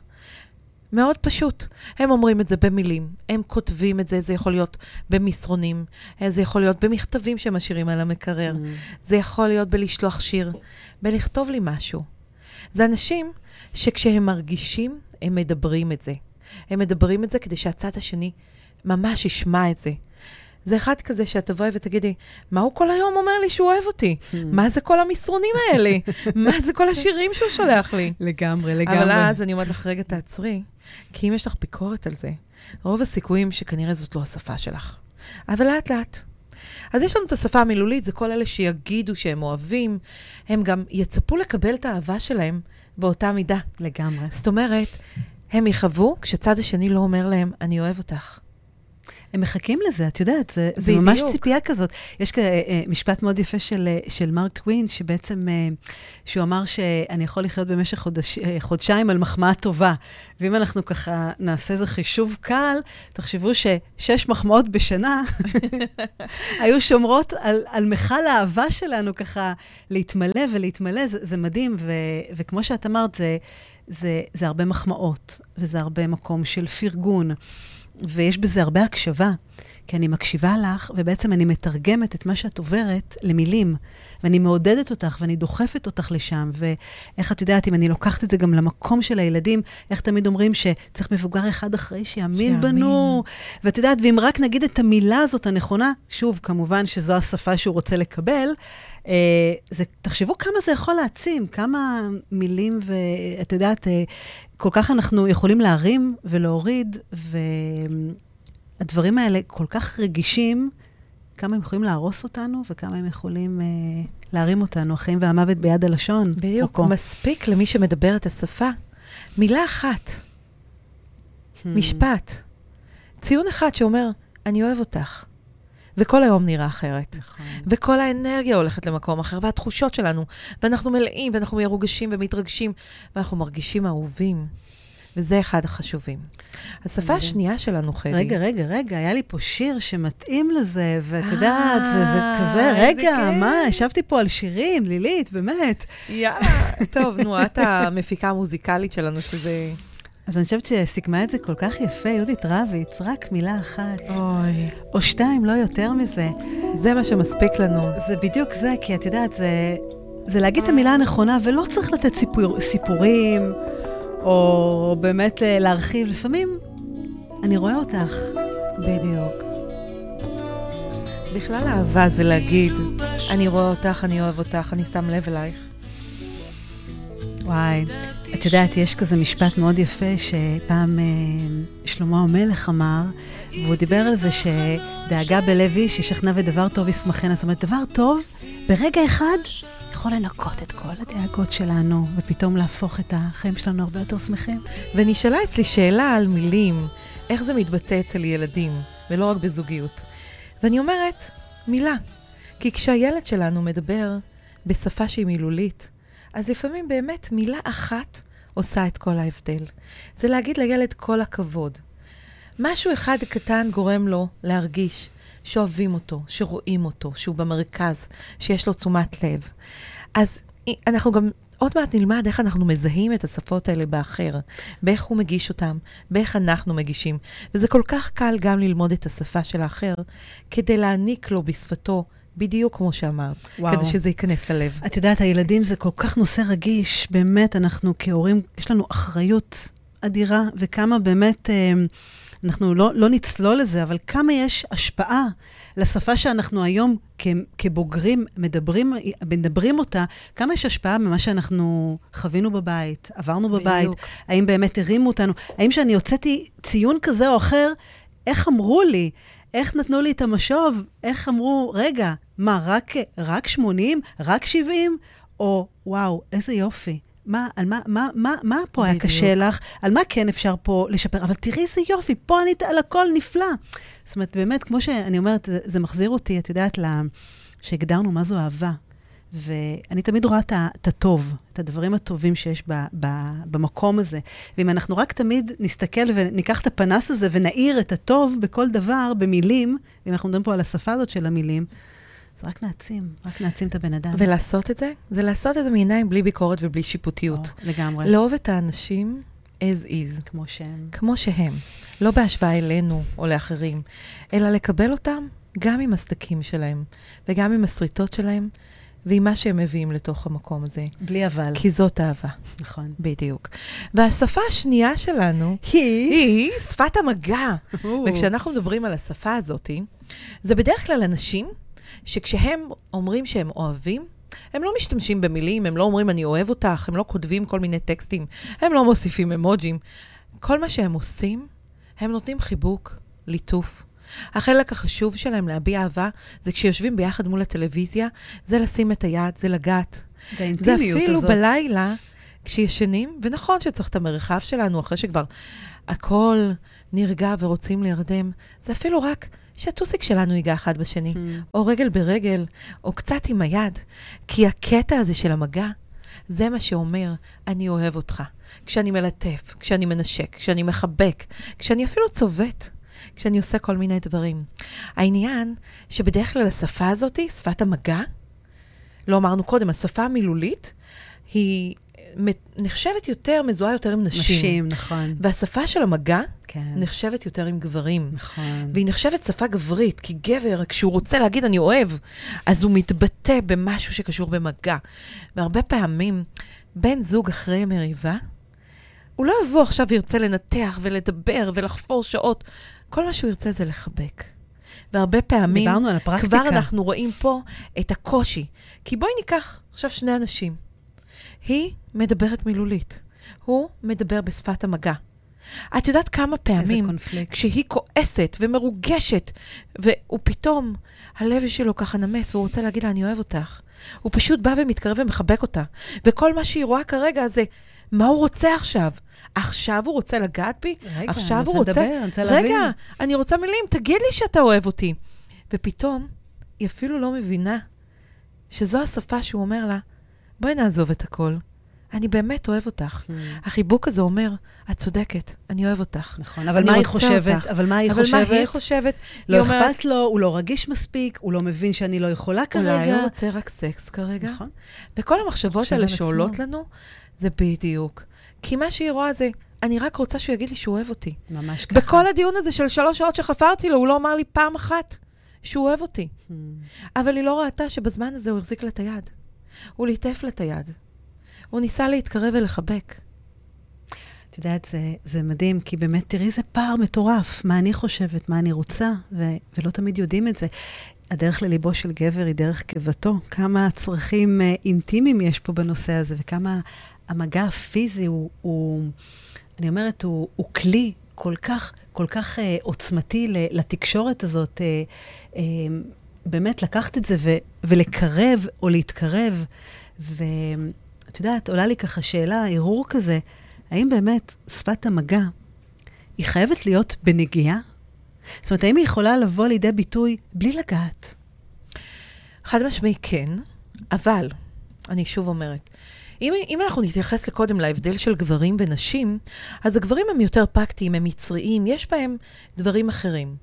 B: מאוד פשוט. הם אומרים את זה במילים, הם כותבים את זה, זה יכול להיות במסרונים, זה יכול להיות במכתבים שהם משאירים על המקרר, mm. זה יכול להיות בלשלוח שיר, בלכתוב לי משהו. זה אנשים שכשהם מרגישים, הם מדברים את זה. הם מדברים את זה כדי שהצד השני ממש ישמע את זה. זה אחד כזה שאת תבואי ותגידי, מה הוא כל היום אומר לי שהוא אוהב אותי? Hmm. מה זה כל המסרונים האלה? מה זה כל השירים שהוא שולח לי?
A: לגמרי, לגמרי.
B: אבל אז אני אומרת לך, רגע, תעצרי, כי אם יש לך ביקורת על זה, רוב הסיכויים שכנראה זאת לא השפה שלך. אבל לאט-לאט. אז יש לנו את השפה המילולית, זה כל אלה שיגידו שהם אוהבים, הם גם יצפו לקבל את האהבה שלהם באותה מידה.
A: לגמרי.
B: זאת אומרת, הם יכאבו כשצד השני לא אומר להם, אני אוהב אותך.
A: הם מחכים לזה, את יודעת, זה, זה ממש ציפייה כזאת. יש כ, אה, משפט מאוד יפה של, אה, של מרק טווין, שבעצם, אה, שהוא אמר שאני יכול לחיות במשך חודש, חודשיים על מחמאה טובה. ואם אנחנו ככה נעשה איזה חישוב קל, תחשבו ששש מחמאות בשנה היו שומרות על, על מכל האהבה שלנו ככה להתמלא ולהתמלא, זה, זה מדהים. ו, וכמו שאת אמרת, זה, זה, זה הרבה מחמאות, וזה הרבה מקום של פרגון. ויש בזה הרבה הקשבה, כי אני מקשיבה לך, ובעצם אני מתרגמת את מה שאת עוברת למילים, ואני מעודדת אותך, ואני דוחפת אותך לשם, ואיך את יודעת, אם אני לוקחת את זה גם למקום של הילדים, איך תמיד אומרים שצריך מבוגר אחד אחרי שיאמין בנו, ואת יודעת, ואם רק נגיד את המילה הזאת הנכונה, שוב, כמובן שזו השפה שהוא רוצה לקבל, אה, זה, תחשבו כמה זה יכול להעצים, כמה מילים, ואת יודעת, אה, כל כך אנחנו יכולים להרים ולהוריד, והדברים האלה כל כך רגישים, כמה הם יכולים להרוס אותנו וכמה הם יכולים אה, להרים אותנו, החיים והמוות ביד הלשון.
B: בדיוק, או מספיק למי שמדבר את השפה. מילה אחת, hmm. משפט, ציון אחד שאומר, אני אוהב אותך. וכל היום נראה אחרת. נכון. וכל האנרגיה הולכת למקום אחר, והתחושות שלנו, ואנחנו מלאים, ואנחנו מרוגשים ומתרגשים, ואנחנו מרגישים אהובים. וזה אחד החשובים. השפה השנייה שלנו, חדי.
A: רגע, רגע, רגע, היה לי פה שיר שמתאים לזה, ואת יודעת, זה, זה כזה, רגע, מה, ישבתי פה על שירים, לילית, באמת.
B: יאללה, טוב, נו, את המפיקה המוזיקלית שלנו, שזה...
A: אז אני חושבת שסיכמה את זה כל כך יפה, יהודית רביץ, רק מילה אחת.
B: אוי.
A: או שתיים, לא יותר מזה.
B: זה מה שמספיק לנו.
A: זה בדיוק זה, כי את יודעת, זה, זה להגיד את המילה הנכונה, ולא צריך לתת סיפור, סיפורים, או באמת אה, להרחיב. לפעמים, אני רואה אותך.
B: בדיוק. בכלל אהבה זה להגיד, אני רואה אותך, אני אוהב אותך, אני שם לב אלייך.
A: וואי, את יודעת, יש כזה משפט מאוד יפה שפעם אה, שלמה המלך אמר, והוא דיבר על זה שדאגה בלב איש ישכנע ודבר טוב ישמחנה. זאת אומרת, דבר טוב, ברגע אחד, יכול לנקות את כל הדאגות שלנו, ופתאום להפוך את החיים שלנו הרבה יותר שמחים.
B: ונשאלה אצלי שאלה על מילים, איך זה מתבטא אצל ילדים, ולא רק בזוגיות. ואני אומרת, מילה. כי כשהילד שלנו מדבר בשפה שהיא מילולית, אז לפעמים באמת מילה אחת עושה את כל ההבדל. זה להגיד לילד כל הכבוד. משהו אחד קטן גורם לו להרגיש שאוהבים אותו, שרואים אותו, שהוא במרכז, שיש לו תשומת לב. אז אנחנו גם עוד מעט נלמד איך אנחנו מזהים את השפות האלה באחר, באיך הוא מגיש אותם, באיך אנחנו מגישים. וזה כל כך קל גם ללמוד את השפה של האחר, כדי להעניק לו בשפתו בדיוק כמו שאמרת, וואו. כדי שזה ייכנס ללב.
A: את יודעת, הילדים זה כל כך נושא רגיש, באמת, אנחנו כהורים, יש לנו אחריות אדירה, וכמה באמת, אה, אנחנו לא, לא נצלול לזה, אבל כמה יש השפעה לשפה שאנחנו היום כבוגרים מדברים, מדברים אותה, כמה יש השפעה ממה שאנחנו חווינו בבית, עברנו בבית, בדיוק. האם באמת הרימו אותנו, האם כשאני הוצאתי ציון כזה או אחר, איך אמרו לי? איך נתנו לי את המשוב? איך אמרו, רגע, מה, רק, רק 80? רק 70? או, וואו, איזה יופי. מה, על מה, מה, מה, מה פה בדיוק. היה קשה לך? על מה כן אפשר פה לשפר? אבל תראי איזה יופי, פה ענית על הכל נפלא. זאת אומרת, באמת, כמו שאני אומרת, זה, זה מחזיר אותי, את יודעת, לה, שהגדרנו מה זו אהבה. ואני תמיד רואה את הטוב, את הדברים הטובים שיש ב, ב, במקום הזה. ואם אנחנו רק תמיד נסתכל וניקח את הפנס הזה ונאיר את הטוב בכל דבר, במילים, ואם אנחנו מדברים פה על השפה הזאת של המילים, אז רק נעצים, רק נעצים את הבן אדם.
B: ולעשות את זה? זה לעשות את זה מעיניים בלי ביקורת ובלי שיפוטיות.
A: או, לגמרי.
B: לאהוב את האנשים as is.
A: כמו שהם.
B: כמו שהם. לא בהשוואה אלינו או לאחרים, אלא לקבל אותם גם עם הסדקים שלהם, וגם עם הסריטות שלהם, ועם מה שהם מביאים לתוך המקום הזה.
A: בלי אבל.
B: כי זאת אהבה.
A: נכון.
B: בדיוק. והשפה השנייה שלנו
A: היא,
B: היא שפת המגע. וכשאנחנו מדברים על השפה הזאת, זה בדרך כלל אנשים שכשהם אומרים שהם אוהבים, הם לא משתמשים במילים, הם לא אומרים אני אוהב אותך, הם לא כותבים כל מיני טקסטים, הם לא מוסיפים אמוג'ים. כל מה שהם עושים, הם נותנים חיבוק, ליטוף. החלק החשוב שלהם להביע אהבה זה כשיושבים ביחד מול הטלוויזיה, זה לשים את היד, זה לגעת. זה אפילו הזאת. בלילה, כשישנים, ונכון שצריך את המרחב שלנו אחרי שכבר הכל נרגע ורוצים להירדם, זה אפילו רק שהטוסיק שלנו ייגע אחד בשני, hmm. או רגל ברגל, או קצת עם היד. כי הקטע הזה של המגע, זה מה שאומר, אני אוהב אותך. כשאני מלטף, כשאני מנשק, כשאני מחבק, כשאני אפילו צובט, כשאני עושה כל מיני דברים. העניין שבדרך כלל השפה הזאת, שפת המגע, לא אמרנו קודם, השפה המילולית, היא נחשבת יותר, מזוהה יותר עם נשים.
A: נשים, נכון.
B: והשפה של המגע כן. נחשבת יותר עם גברים.
A: נכון.
B: והיא נחשבת שפה גברית, כי גבר, כשהוא רוצה להגיד אני אוהב, אז הוא מתבטא במשהו שקשור במגע. והרבה פעמים, בן זוג אחרי מריבה, הוא לא יבוא עכשיו וירצה לנתח ולדבר ולחפור שעות. כל מה שהוא ירצה זה לחבק. והרבה פעמים,
A: דיברנו על הפרקטיקה.
B: כבר אנחנו רואים פה את הקושי. כי בואי ניקח עכשיו שני אנשים. היא מדברת מילולית, הוא מדבר בשפת המגע. את יודעת כמה פעמים, כשהיא כועסת ומרוגשת, והוא פתאום, הלב שלו ככה נמס, והוא רוצה להגיד לה, אני אוהב אותך. הוא פשוט בא ומתקרב ומחבק אותה. וכל מה שהיא רואה כרגע זה, מה הוא רוצה עכשיו? עכשיו הוא רוצה לגעת בי?
A: רגע,
B: עכשיו
A: הוא רוצה... לדבר, אני רוצה להבין.
B: רגע, אני רוצה מילים, תגיד לי שאתה אוהב אותי. ופתאום, היא אפילו לא מבינה שזו השפה שהוא אומר לה, בואי נעזוב את הכל. אני באמת אוהב אותך. Mm. החיבוק הזה אומר, את צודקת, אני אוהב אותך.
A: נכון, אבל מה היא חושבת?
B: אותך.
A: אבל מה היא
B: אבל
A: חושבת?
B: אבל מה היא חושבת?
A: לא אכפת אומרת, לו, הוא לא רגיש מספיק, הוא לא מבין שאני לא יכולה כרגע.
B: אולי הוא רוצה רק סקס כרגע.
A: נכון.
B: וכל המחשבות האלה שעולות לנו, זה בדיוק. כי מה שהיא רואה זה, אני רק רוצה שהוא יגיד לי שהוא אוהב אותי.
A: ממש ככה.
B: בכל הדיון הזה של שלוש שעות שחפרתי לו, הוא לא אמר לי פעם אחת שהוא אוהב אותי. Hmm. אבל היא לא ראתה שבזמן הזה הוא החזיק לה את היד. הוא ליטף לה את היד. הוא ניסה להתקרב ולחבק.
A: את יודעת, זה, זה מדהים, כי באמת, תראי איזה פער מטורף, מה אני חושבת, מה אני רוצה, ו, ולא תמיד יודעים את זה. הדרך לליבו של גבר היא דרך קיבתו. כמה צרכים אה, אינטימיים יש פה בנושא הזה, וכמה המגע הפיזי הוא, הוא אני אומרת, הוא, הוא כלי כל כך, כל כך אה, עוצמתי לתקשורת הזאת. אה, אה, באמת לקחת את זה ו, ולקרב או להתקרב. ואת יודעת, עולה לי ככה שאלה, ערעור כזה, האם באמת שפת המגע היא חייבת להיות בנגיעה? זאת אומרת, האם היא יכולה לבוא לידי ביטוי בלי לגעת?
B: חד משמעי כן, אבל, אני שוב אומרת, אם, אם אנחנו נתייחס לקודם להבדל של גברים ונשים, אז הגברים הם יותר פרקטיים, הם יצריים, יש בהם דברים אחרים.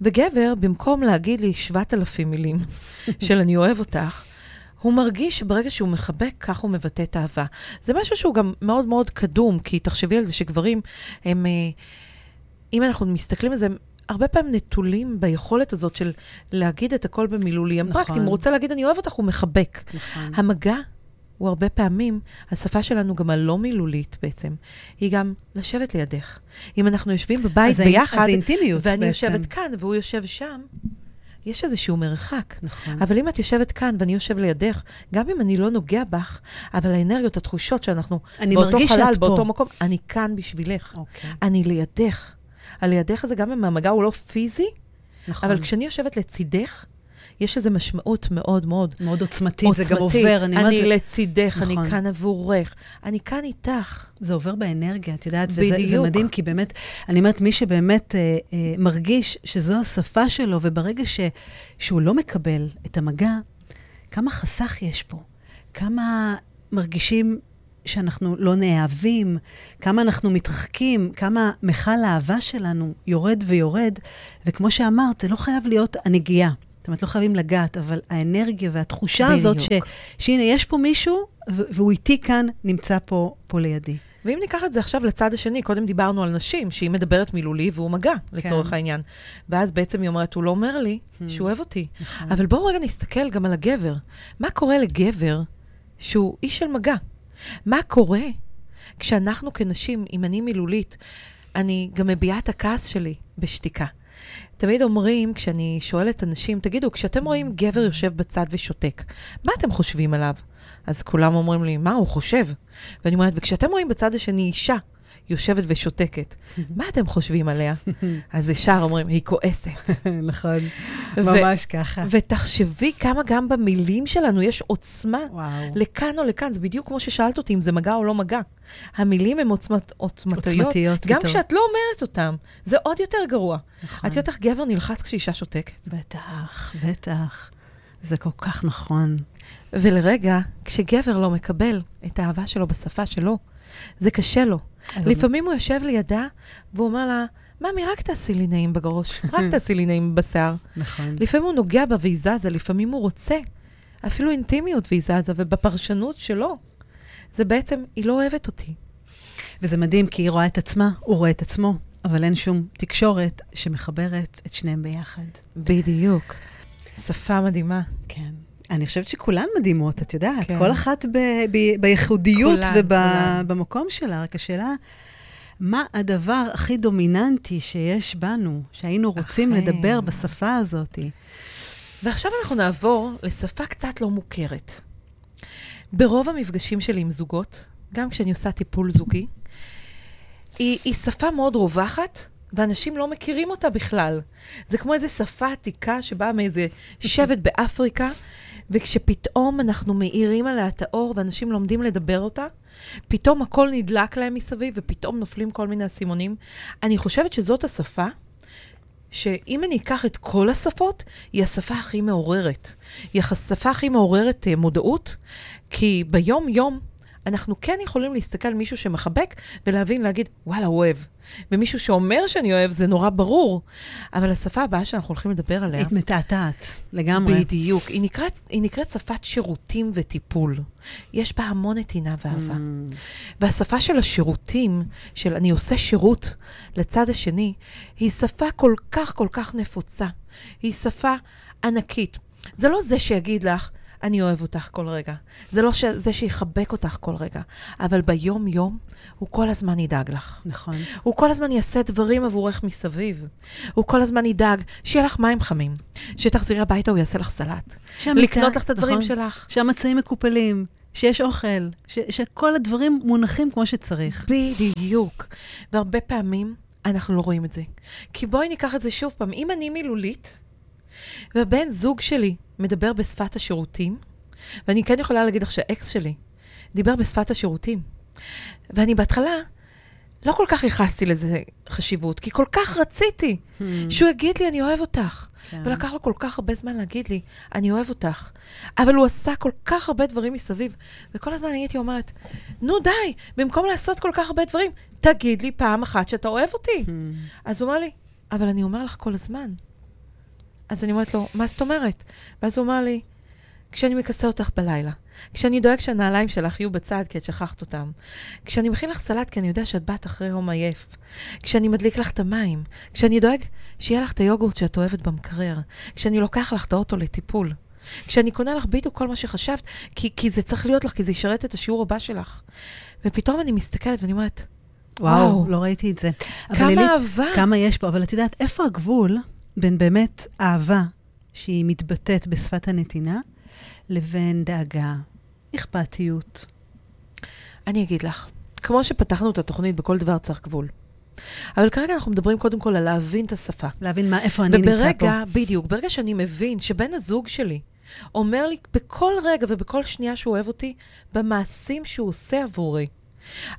B: וגבר, במקום להגיד לי 7,000 מילים של אני אוהב אותך, הוא מרגיש שברגע שהוא מחבק, כך הוא מבטא את האהבה. זה משהו שהוא גם מאוד מאוד קדום, כי תחשבי על זה שגברים הם, אה, אם אנחנו מסתכלים על זה, הם הרבה פעמים נטולים ביכולת הזאת של להגיד את הכל במילולי. הם נכון. פרקטיים, הוא רוצה להגיד, אני אוהב אותך, הוא מחבק. נכון. המגע הוא הרבה פעמים, השפה שלנו גם הלא מילולית בעצם, היא גם לשבת לידך. אם אנחנו יושבים בבית אז ביחד,
A: אז אינטימיות
B: ואני בעצם. יושבת כאן והוא יושב שם, יש איזשהו מרחק. נכון. אבל אם את יושבת כאן ואני יושב לידך, גם אם אני לא נוגע בך, אבל האנרגיות, התחושות שאנחנו באותו חלל, באותו פה. מקום, אני כאן בשבילך. אוקיי. אני לידך. הלידך הזה, גם אם המגע הוא לא פיזי, נכון. אבל כשאני יושבת לצידך, יש איזו משמעות מאוד מאוד...
A: מאוד עוצמתית, עוצמתית. זה גם עובר.
B: אני, אני זה... לצידך, נכון. אני כאן עבורך, אני כאן איתך.
A: זה עובר באנרגיה, את יודעת, בדיוק. וזה מדהים, כי באמת, אני אומרת, מי שבאמת אה, אה, מרגיש שזו השפה שלו, וברגע ש, שהוא לא מקבל את המגע, כמה חסך יש פה, כמה מרגישים שאנחנו לא נאהבים, כמה אנחנו מתרחקים, כמה מכל האהבה שלנו יורד ויורד, וכמו שאמרת, זה לא חייב להיות הנגיעה. זאת אומרת, לא חייבים לגעת, אבל האנרגיה והתחושה בדיוק. הזאת, ש, שהנה, יש פה מישהו, והוא איתי כאן, נמצא פה, פה לידי.
B: ואם ניקח את זה עכשיו לצד השני, קודם דיברנו על נשים, שהיא מדברת מילולי והוא מגע, לצורך כן. העניין. ואז בעצם היא אומרת, הוא לא אומר לי hmm. שהוא אוהב אותי. נכון. אבל בואו רגע נסתכל גם על הגבר. מה קורה לגבר שהוא איש של מגע? מה קורה כשאנחנו כנשים, אם אני מילולית, אני גם מביעה את הכעס שלי בשתיקה. תמיד אומרים, כשאני שואלת אנשים, תגידו, כשאתם רואים גבר יושב בצד ושותק, מה אתם חושבים עליו? אז כולם אומרים לי, מה הוא חושב? ואני אומרת, וכשאתם רואים בצד השני אישה יושבת ושותקת. מה אתם חושבים עליה? אז ישר אומרים, היא כועסת.
A: נכון, ממש ככה.
B: ותחשבי כמה גם במילים שלנו יש עוצמה לכאן או לכאן. זה בדיוק כמו ששאלת אותי אם זה מגע או לא מגע. המילים הן עוצמת, עוצמתיות. עוצמתיות. גם כשאת לא אומרת אותן, זה עוד יותר גרוע. נכון. את יודעת איך גבר נלחץ כשאישה שותקת?
A: בטח, בטח. זה כל כך נכון.
B: ולרגע, כשגבר לא מקבל את האהבה שלו בשפה שלו, זה קשה לו. לפעמים הוא יושב לידה, והוא אומר לה, ממי, רק תעשי לי נעים בראש, רק תעשי לי נעים בשיער. נכון. לפעמים הוא נוגע בה והיא זזה, לפעמים הוא רוצה. אפילו אינטימיות והיא זזה, ובפרשנות שלו, זה בעצם, היא לא אוהבת אותי.
A: וזה מדהים, כי היא רואה את עצמה, הוא רואה את עצמו, אבל אין שום תקשורת שמחברת את שניהם ביחד.
B: בדיוק. שפה מדהימה.
A: כן. אני חושבת שכולן מדהימות, את יודעת, כן. כל אחת ב, ב, בייחודיות ובמקום שלה, רק השאלה, מה הדבר הכי דומיננטי שיש בנו, שהיינו רוצים אחי. לדבר בשפה הזאת?
B: ועכשיו אנחנו נעבור לשפה קצת לא מוכרת. ברוב המפגשים שלי עם זוגות, גם כשאני עושה טיפול זוגי, היא, היא שפה מאוד רווחת, ואנשים לא מכירים אותה בכלל. זה כמו איזו שפה עתיקה שבאה מאיזה שבט באפריקה, וכשפתאום אנחנו מאירים עליה את האור ואנשים לומדים לדבר אותה, פתאום הכל נדלק להם מסביב ופתאום נופלים כל מיני אסימונים. אני חושבת שזאת השפה שאם אני אקח את כל השפות, היא השפה הכי מעוררת. היא השפה הכי מעוררת uh, מודעות, כי ביום-יום אנחנו כן יכולים להסתכל על מישהו שמחבק ולהבין, להגיד, וואלה, הוא אוהב. ומישהו שאומר שאני אוהב, זה נורא ברור. אבל השפה הבאה שאנחנו הולכים לדבר עליה...
A: היא מתעתעת, לגמרי.
B: בדיוק. היא נקראת, היא נקראת שפת שירותים וטיפול. יש בה המון נתינה ואהבה. Mm. והשפה של השירותים, של אני עושה שירות לצד השני, היא שפה כל כך כל כך נפוצה. היא שפה ענקית. זה לא זה שיגיד לך, אני אוהב אותך כל רגע. זה לא ש... זה שיחבק אותך כל רגע, אבל ביום-יום הוא כל הזמן ידאג לך.
A: נכון.
B: הוא כל הזמן יעשה דברים עבורך מסביב. הוא כל הזמן ידאג שיהיה לך מים חמים, שתחזרי הביתה, הוא יעשה לך סלט.
A: שהמיטה-
B: לקנות לך את הדברים
A: נכון.
B: שלך.
A: שהמצעים מקופלים, שיש אוכל, ש- שכל הדברים מונחים כמו שצריך.
B: בדיוק. והרבה פעמים אנחנו לא רואים את זה. כי בואי ניקח את זה שוב פעם. אם אני מילולית, והבן זוג שלי מדבר בשפת השירותים, ואני כן יכולה להגיד לך שהאקס שלי דיבר בשפת השירותים, ואני בהתחלה לא כל כך ייחסתי לזה חשיבות, כי כל כך רציתי שהוא יגיד לי, אני אוהב אותך.
A: כן.
B: ולקח לו כל כך הרבה זמן להגיד לי, אני אוהב אותך. אבל הוא עשה כל כך הרבה דברים מסביב, וכל הזמן הייתי אומרת, נו די, במקום לעשות כל כך הרבה דברים, תגיד לי פעם אחת שאתה אוהב אותי. אז הוא אמר לי, אבל אני אומר לך כל הזמן. אז אני אומרת לו, מה זאת אומרת? ואז הוא אמר לי, כשאני מכסה אותך בלילה, כשאני דואג שהנעליים שלך יהיו בצד כי את שכחת אותם, כשאני מכין לך סלט כי אני יודע שאת באת אחרי יום עייף, כשאני מדליק לך את המים, כשאני דואג שיהיה לך את היוגורט שאת אוהבת במקרר, כשאני לוקח לך את האוטו לטיפול, כשאני קונה לך בדיוק כל מה שחשבת, כי, כי זה צריך להיות לך, כי זה ישרת את השיעור הבא שלך. ופתאום אני מסתכלת ואני אומרת,
A: וואו,
B: וואו.
A: לא ראיתי את זה.
B: כמה אהבה.
A: כמה יש פה, אבל את יודעת, איפה הגבול בין באמת אהבה שהיא מתבטאת בשפת הנתינה, לבין דאגה, אכפתיות?
B: אני אגיד לך, כמו שפתחנו את התוכנית, בכל דבר צריך גבול. אבל כרגע אנחנו מדברים קודם כל על להבין את השפה.
A: להבין מה, איפה אני נמצא פה.
B: וברגע, בדיוק, ברגע שאני מבין שבן הזוג שלי אומר לי בכל רגע ובכל שנייה שהוא אוהב אותי, במעשים שהוא עושה עבורי,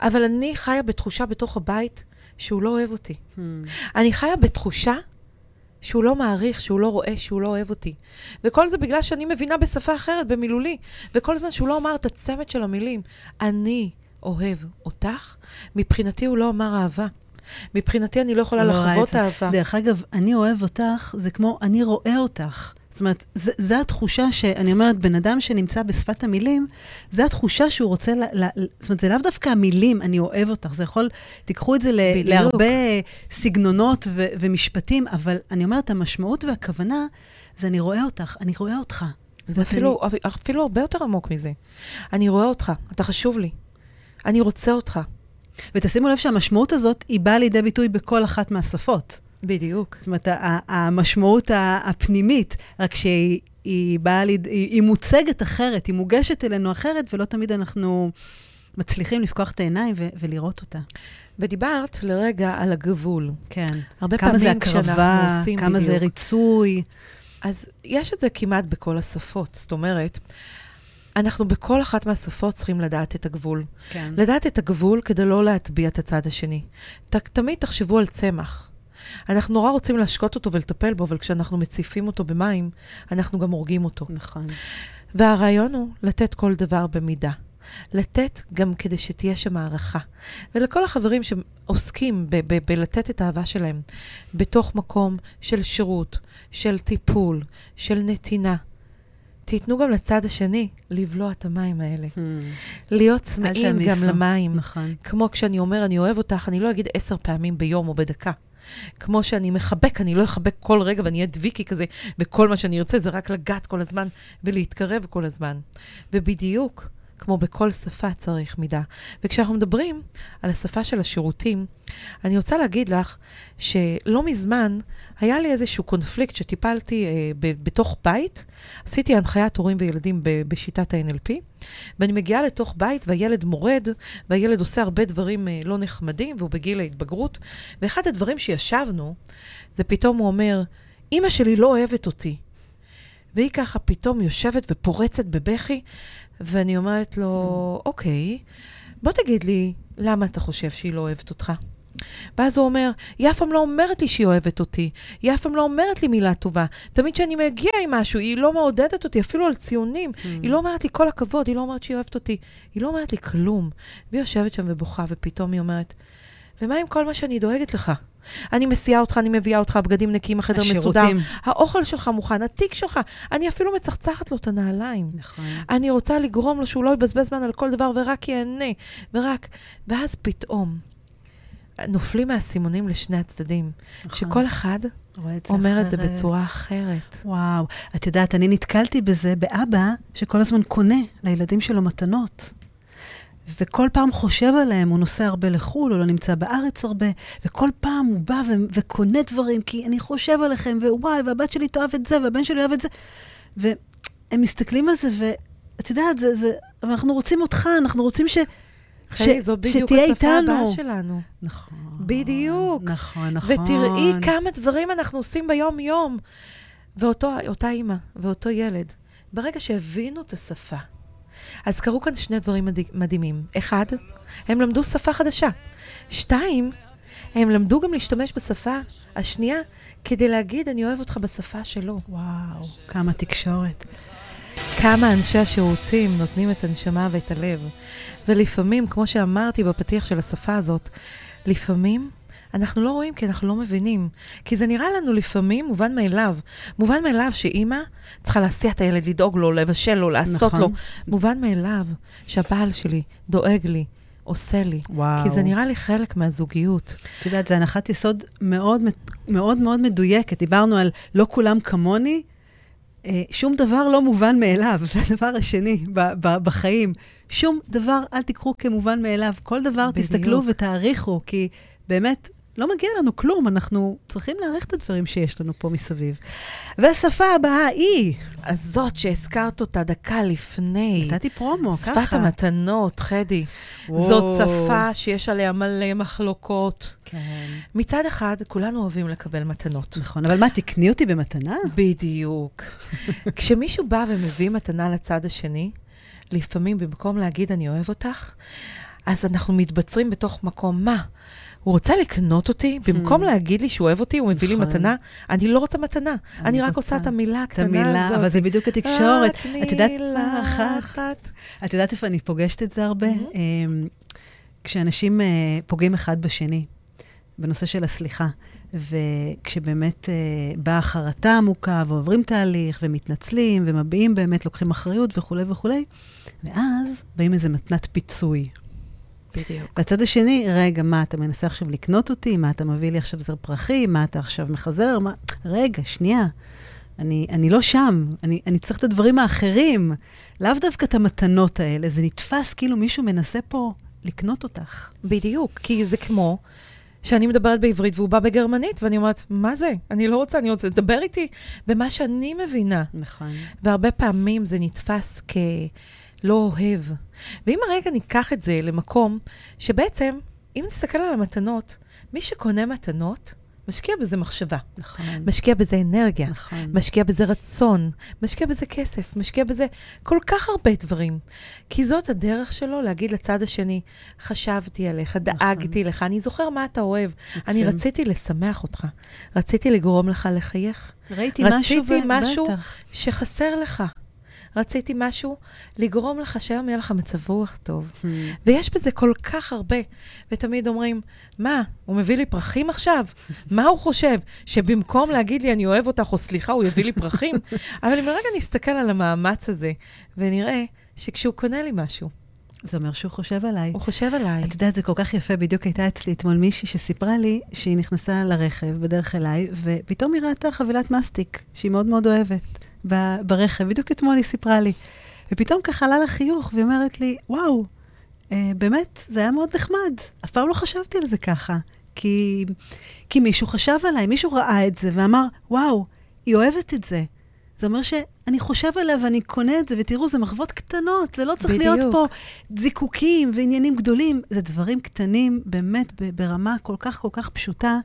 B: אבל אני חיה בתחושה בתוך הבית שהוא לא אוהב אותי.
A: Hmm.
B: אני חיה בתחושה שהוא לא מעריך, שהוא לא רואה, שהוא לא אוהב אותי. וכל זה בגלל שאני מבינה בשפה אחרת, במילולי. וכל זמן שהוא לא אמר את הצמד של המילים, אני אוהב אותך, מבחינתי הוא לא אמר אהבה. מבחינתי אני לא יכולה
A: לא
B: לחוות. אהבה.
A: דרך אגב, אני אוהב אותך, זה כמו אני רואה אותך. זאת אומרת, זו התחושה שאני אומרת, בן אדם שנמצא בשפת המילים, זו התחושה שהוא רוצה, ל, ל, זאת אומרת, זה לאו דווקא המילים, אני אוהב אותך, זה יכול, תיקחו את זה ל. להרבה סגנונות ו, ומשפטים, אבל אני אומרת, המשמעות והכוונה זה אני רואה אותך, אני רואה אותך.
B: זה אפילו, אפילו הרבה יותר עמוק מזה. אני רואה אותך, אתה חשוב לי. אני רוצה אותך.
A: אני, ותשימו לב שהמשמעות הזאת, היא באה לידי ביטוי בכל אחת מהשפות.
B: בדיוק.
A: זאת אומרת, המשמעות הפנימית, רק שהיא היא באה, ליד, היא, היא מוצגת אחרת, היא מוגשת אלינו אחרת, ולא תמיד אנחנו מצליחים לפקוח את העיניים ו- ולראות אותה.
B: ודיברת לרגע על הגבול.
A: כן.
B: הרבה
A: כמה זה
B: פעמים כשאנחנו
A: הקרבה,
B: עושים
A: כמה זה
B: בדיוק.
A: ריצוי.
B: אז יש את זה כמעט בכל השפות. זאת אומרת, אנחנו בכל אחת מהשפות צריכים לדעת את הגבול.
A: כן.
B: לדעת את הגבול כדי לא להטביע את הצד השני. ת, תמיד תחשבו על צמח. אנחנו נורא רוצים להשקות אותו ולטפל בו, אבל כשאנחנו מציפים אותו במים, אנחנו גם הורגים אותו.
A: נכון.
B: והרעיון הוא לתת כל דבר במידה. לתת גם כדי שתהיה שם הערכה. ולכל החברים שעוסקים ב- ב- בלתת את האהבה שלהם בתוך מקום של שירות, של טיפול, של נתינה, תיתנו גם לצד השני לבלוע את המים האלה.
A: Hmm,
B: להיות צמאים גם. למים.
A: נכון.
B: כמו כשאני אומר, אני אוהב אותך, אני לא אגיד עשר פעמים ביום או בדקה. כמו שאני מחבק, אני לא אחבק כל רגע ואני אהיה דביקי כזה, וכל מה שאני ארצה זה רק לגעת כל הזמן ולהתקרב כל הזמן. ובדיוק, כמו בכל שפה צריך מידה. וכשאנחנו מדברים על השפה של השירותים, אני רוצה להגיד לך שלא מזמן היה לי איזשהו קונפליקט שטיפלתי אה, ב- בתוך בית. עשיתי הנחיית הורים וילדים ב- בשיטת ה-NLP, ואני מגיעה לתוך בית והילד מורד, והילד עושה הרבה דברים אה, לא נחמדים, והוא בגיל ההתבגרות. ואחד הדברים שישבנו, זה פתאום הוא אומר, אימא שלי לא אוהבת אותי. והיא ככה פתאום יושבת ופורצת בבכי, ואני אומרת לו, אוקיי, בוא תגיד לי, למה אתה חושב שהיא לא אוהבת אותך? ואז הוא אומר, היא אף פעם לא אומרת לי שהיא אוהבת אותי, היא אף פעם לא אומרת לי מילה טובה. תמיד כשאני מגיע עם משהו, היא לא מעודדת אותי, אפילו על ציונים. היא לא אומרת לי כל הכבוד, היא לא אומרת שהיא אוהבת אותי. היא לא אומרת לי כלום. והיא יושבת שם ובוכה, ופתאום היא אומרת, ומה עם כל מה שאני דואגת לך? אני מסיעה אותך, אני מביאה אותך, בגדים נקיים, החדר מסודר,
A: השירותים.
B: האוכל שלך מוכן, התיק שלך, אני אפילו מצחצחת לו את הנעליים.
A: נכון.
B: אני רוצה לגרום לו שהוא לא יבזבז זמן על כל דבר ורק ייהנה, ורק... ואז פתאום, נופלים מהסימונים לשני הצדדים.
A: נכון.
B: שכל אחד
A: את
B: אומר את זה
A: אחרת.
B: בצורה אחרת.
A: וואו, את יודעת, אני נתקלתי בזה באבא שכל הזמן קונה לילדים שלו מתנות. וכל פעם חושב עליהם, הוא נוסע הרבה לחו"ל, הוא לא נמצא בארץ הרבה, וכל פעם הוא בא ו- וקונה דברים, כי אני חושב עליכם, ווואי, והבת שלי תאהב את זה, והבן שלי אוהב את זה. והם מסתכלים על זה, ואת יודעת, זה, זה, אנחנו רוצים אותך, אנחנו רוצים ש...
B: חיי, זאת בדיוק
A: שתהיה
B: השפה
A: איתנו.
B: הבאה שלנו.
A: נכון.
B: בדיוק.
A: נכון, נכון.
B: ותראי כמה דברים אנחנו עושים ביום-יום. ואותה אימא ואותו ילד, ברגע שהבינו את השפה, אז קרו כאן שני דברים מדהי- מדהימים. אחד, הם למדו שפה חדשה. שתיים, הם למדו גם להשתמש בשפה השנייה כדי להגיד, אני אוהב אותך בשפה שלו.
A: וואו, כמה תקשורת.
B: כמה אנשי השירותים נותנים את הנשמה ואת הלב. ולפעמים, כמו שאמרתי בפתיח של השפה הזאת, לפעמים אנחנו לא רואים כי אנחנו לא מבינים. כי זה נראה לנו לפעמים מובן מאליו. מובן מאליו שאימא צריכה להסיע את הילד, לדאוג לו, לבשל לו, לעשות
A: נכון.
B: לו. מובן מאליו שהבעל שלי דואג לי, עושה לי.
A: וואו.
B: כי זה נראה לי חלק מהזוגיות.
A: את יודעת, זו הנחת יסוד מאוד מאוד מאוד מדויקת. דיברנו על לא כולם כמוני, אה, שום דבר לא מובן מאליו, זה הדבר השני ב- ב- בחיים. שום דבר אל תיקחו כמובן מאליו. כל דבר
B: בדיוק.
A: תסתכלו ותעריכו, כי באמת לא מגיע לנו כלום, אנחנו צריכים להעריך את הדברים שיש לנו פה מסביב. והשפה הבאה היא,
B: אז זאת שהזכרת אותה דקה לפני.
A: נתתי פרומו, ככה.
B: שפת המתנות, חדי.
A: וואו.
B: זאת שפה שיש עליה מלא מחלוקות.
A: כן.
B: מצד אחד, כולנו אוהבים לקבל מתנות.
A: נכון, אבל מה, תקני אותי במתנה?
B: בדיוק. כשמישהו בא ומביא מתנה לצד השני, לפעמים במקום להגיד אני אוהב אותך, אז אנחנו מתבצרים בתוך מקום, מה? הוא רוצה לקנות אותי? במקום להגיד לי שהוא אוהב אותי, הוא מביא לי
A: נכון.
B: מתנה? אני לא רוצה מתנה.
A: אני
B: רק
A: רוצה.
B: את המילה
A: את
B: הקטנה
A: המילה,
B: הזאת.
A: אבל זה בדיוק התקשורת. את יודעת מה אחת? את יודעת איפה אני פוגשת את זה הרבה?
B: מהמם.
A: אמ, כשאנשים אה, פוגעים אחד בשני, בנושא של הסליחה. וכשבאמת אה, באה חרטה עמוקה, ועוברים תהליך, ומתנצלים, ומביעים באמת, לוקחים אחריות וכולי וכולי, ואז באים איזה מתנת פיצוי.
B: בדיוק.
A: והצד השני, רגע, מה, אתה מנסה עכשיו לקנות אותי? מה, אתה מביא לי עכשיו זר פרחים? מה, אתה עכשיו מחזר? מה? רגע, שנייה. אני, אני לא שם, אני, אני צריך את הדברים האחרים, לאו דווקא את המתנות האלה. זה נתפס כאילו מישהו מנסה פה לקנות אותך.
B: בדיוק, כי זה כמו שאני מדברת בעברית והוא בא בגרמנית, ואני אומרת, מה זה? אני לא רוצה, אני רוצה לדבר איתי במה שאני מבינה.
A: נכון.
B: והרבה פעמים זה נתפס כלא אוהב. ואם הרגע ניקח את זה למקום שבעצם, אם נסתכל על המתנות, מי שקונה מתנות, משקיע בזה מחשבה,
A: נכון.
B: משקיע בזה אנרגיה,
A: נכון.
B: משקיע בזה רצון, משקיע בזה כסף, משקיע בזה כל כך הרבה דברים. כי זאת הדרך שלו להגיד לצד השני, חשבתי עליך, דאגתי לך, אני זוכר מה אתה אוהב. אני
A: מקסים.
B: רציתי לשמח אותך, רציתי לגרום לך לחייך,
A: ראיתי
B: רציתי
A: משהו, ו-
B: משהו
A: בטח.
B: שחסר לך. רציתי משהו לגרום לך שהיום יהיה לך מצב רוח טוב.
A: Hmm.
B: ויש בזה כל כך הרבה. ותמיד אומרים, מה, הוא מביא לי פרחים עכשיו? מה הוא חושב? שבמקום להגיד לי, אני אוהב אותך, או סליחה, הוא יביא לי פרחים? אבל אם רגע נסתכל על המאמץ הזה, ונראה שכשהוא קונה לי משהו,
A: זה אומר שהוא חושב עליי.
B: הוא חושב עליי.
A: את יודעת, זה כל כך יפה, בדיוק הייתה אצלי אתמול מישהי שסיפרה לי שהיא נכנסה לרכב בדרך אליי, ופתאום היא ראתה חבילת מסטיק, שהיא מאוד מאוד אוהבת, ברכב. בדיוק אתמול היא סיפרה לי. ופתאום ככה עלה לה חיוך, והיא אומרת לי, וואו, אה, באמת, זה היה מאוד נחמד. אף פעם לא חשבתי על זה ככה. כי, כי מישהו חשב עליי, מישהו ראה את זה ואמר, וואו, היא אוהבת את זה. זה אומר שאני חושב עליה ואני קונה את זה, ותראו, זה מחוות קטנות, זה לא צריך
B: בדיוק.
A: להיות פה זיקוקים ועניינים גדולים. זה דברים קטנים, באמת, ברמה כל כך כל כך פשוטה.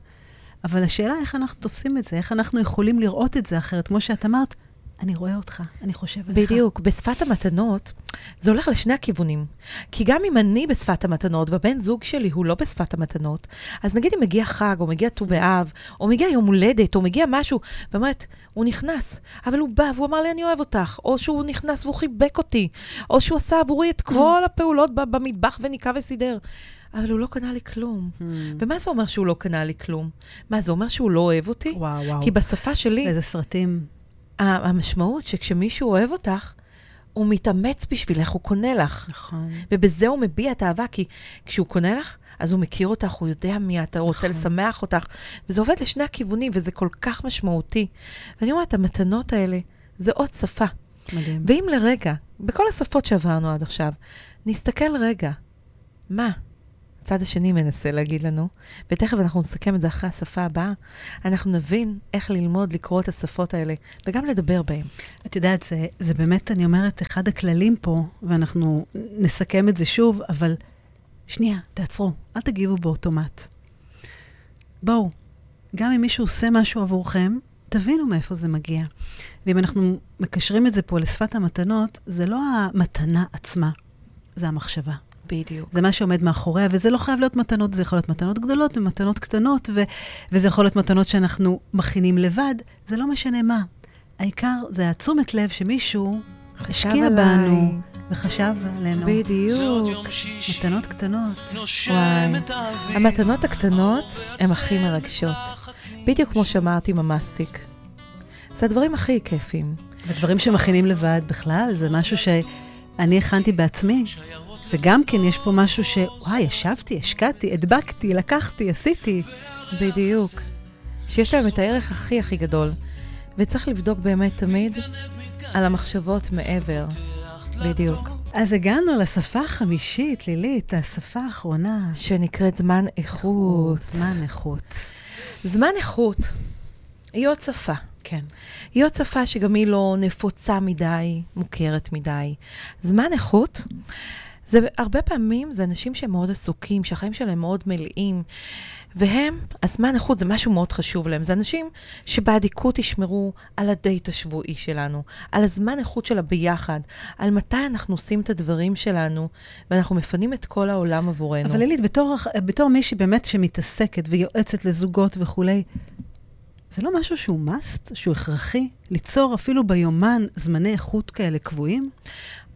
A: אבל השאלה איך אנחנו תופסים את זה, איך אנחנו יכולים לראות את זה אחרת. כמו שאת אמרת, אני רואה אותך, אני חושב עליך.
B: בדיוק. בשפת המתנות, זה הולך לשני הכיוונים. כי גם אם אני בשפת המתנות, והבן זוג שלי הוא לא בשפת המתנות, אז נגיד אם מגיע חג, או מגיע ט"ו באב, או מגיע יום הולדת, או מגיע משהו, ואומרת, הוא נכנס, אבל הוא בא והוא אמר לי, אני אוהב אותך, או שהוא נכנס והוא חיבק אותי, או שהוא עשה עבורי את כל הפעולות במטבח וניקה וסידר. אבל הוא לא קנה לי כלום.
A: Hmm.
B: ומה זה אומר שהוא לא קנה לי כלום? מה, זה אומר שהוא לא אוהב אותי?
A: וואו, וואו.
B: כי בשפה שלי,
A: איזה סרטים.
B: המשמעות שכשמישהו אוהב אותך, הוא מתאמץ בשבילך, הוא קונה לך.
A: נכון.
B: ובזה הוא מביע את האהבה, כי כשהוא קונה לך, אז הוא מכיר אותך, הוא יודע מי אתה, הוא רוצה
A: נכון.
B: לשמח אותך. וזה עובד לשני הכיוונים, וזה כל כך משמעותי. ואני אומרת, המתנות האלה, זה עוד שפה.
A: מדהים.
B: ואם לרגע, בכל השפות שעברנו עד עכשיו, נסתכל רגע, מה הצד השני מנסה להגיד לנו, ותכף אנחנו נסכם את זה אחרי השפה הבאה, אנחנו נבין איך ללמוד לקרוא את השפות האלה, וגם לדבר בהן.
A: את יודעת, זה, זה באמת, אני אומרת, אחד הכללים פה, ואנחנו נסכם את זה שוב, אבל שנייה, תעצרו, אל תגיבו באוטומט. בואו, גם אם מישהו עושה משהו עבורכם, תבינו מאיפה זה מגיע. ואם אנחנו מקשרים את זה פה לשפת המתנות, זה לא המתנה עצמה, זה המחשבה.
B: בדיוק.
A: זה מה שעומד מאחוריה, וזה לא חייב להיות מתנות, זה יכול להיות מתנות גדולות ומתנות קטנות, ו- וזה יכול להיות מתנות שאנחנו מכינים לבד, זה לא משנה מה. העיקר זה התשומת לב שמישהו השקיע
B: עליי.
A: בנו וחשב עלינו.
B: בדיוק.
A: מתנות קטנות.
B: וואי. המתנות הקטנות הן הכי מרגשות. בדיוק כמו שאמרתי עם המסטיק. זה הדברים הכי כיפים.
A: ודברים שמכינים לבד בכלל, זה משהו שאני הכנתי בעצמי. זה גם כן, יש פה משהו ש... וואי, ישבתי, השקעתי, הדבקתי, לקחתי, עשיתי.
B: בדיוק. שיש להם את הערך הכי הכי גדול. וצריך לבדוק באמת תמיד על המחשבות מעבר. בדיוק.
A: אז הגענו לשפה החמישית, לילית, השפה האחרונה.
B: שנקראת זמן איכות.
A: זמן איכות.
B: זמן איכות היא עוד שפה.
A: כן.
B: היא עוד שפה שגם היא לא נפוצה מדי, מוכרת מדי. זמן איכות, זה הרבה פעמים זה אנשים שהם מאוד עסוקים, שהחיים שלהם מאוד מלאים, והם, הזמן איכות זה משהו מאוד חשוב להם. זה אנשים שבאדיקות ישמרו על הדייט השבועי שלנו, על הזמן איכות של הביחד, על מתי אנחנו עושים את הדברים שלנו, ואנחנו מפנים את כל העולם עבורנו.
A: אבל לילית, בתור, בתור מישהי באמת שמתעסקת ויועצת לזוגות וכולי, זה לא משהו שהוא must, שהוא הכרחי? ליצור אפילו ביומן זמני איכות כאלה קבועים?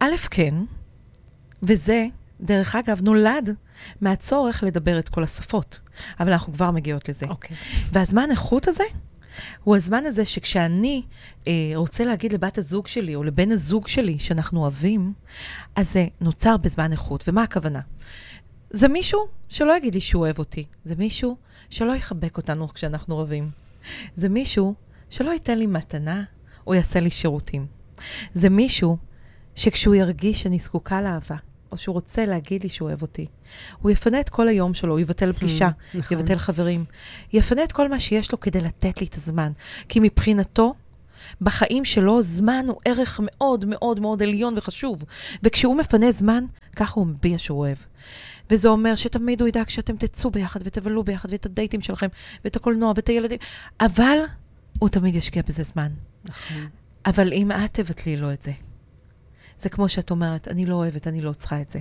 B: א', כן, וזה, דרך אגב, נולד מהצורך לדבר את כל השפות. אבל אנחנו כבר מגיעות לזה.
A: אוקיי.
B: והזמן איכות הזה, הוא הזמן הזה שכשאני אה, רוצה להגיד לבת הזוג שלי או לבן הזוג שלי שאנחנו אוהבים, אז זה נוצר בזמן איכות. ומה הכוונה? זה מישהו שלא יגיד לי שהוא אוהב אותי. זה מישהו שלא יחבק אותנו כשאנחנו רבים. זה מישהו שלא ייתן לי מתנה או יעשה לי שירותים. זה מישהו שכשהוא ירגיש שאני זקוקה לאהבה, או שהוא רוצה להגיד לי שהוא אוהב אותי, הוא יפנה את כל היום שלו, הוא יבטל פגישה,
A: נכון.
B: יבטל חברים, יפנה את כל מה שיש לו כדי לתת לי את הזמן. כי מבחינתו, בחיים שלו, זמן הוא ערך מאוד מאוד מאוד עליון וחשוב. וכשהוא מפנה זמן, ככה הוא מביע שהוא אוהב. וזה אומר שתמיד הוא ידאג שאתם תצאו ביחד ותבלו ביחד, ואת הדייטים שלכם, ואת הקולנוע, ואת הילדים, אבל הוא תמיד ישקיע בזה זמן.
A: נכון.
B: אבל אם את תבטלי לו את זה, זה כמו שאת אומרת, אני לא אוהבת, אני לא צריכה את זה.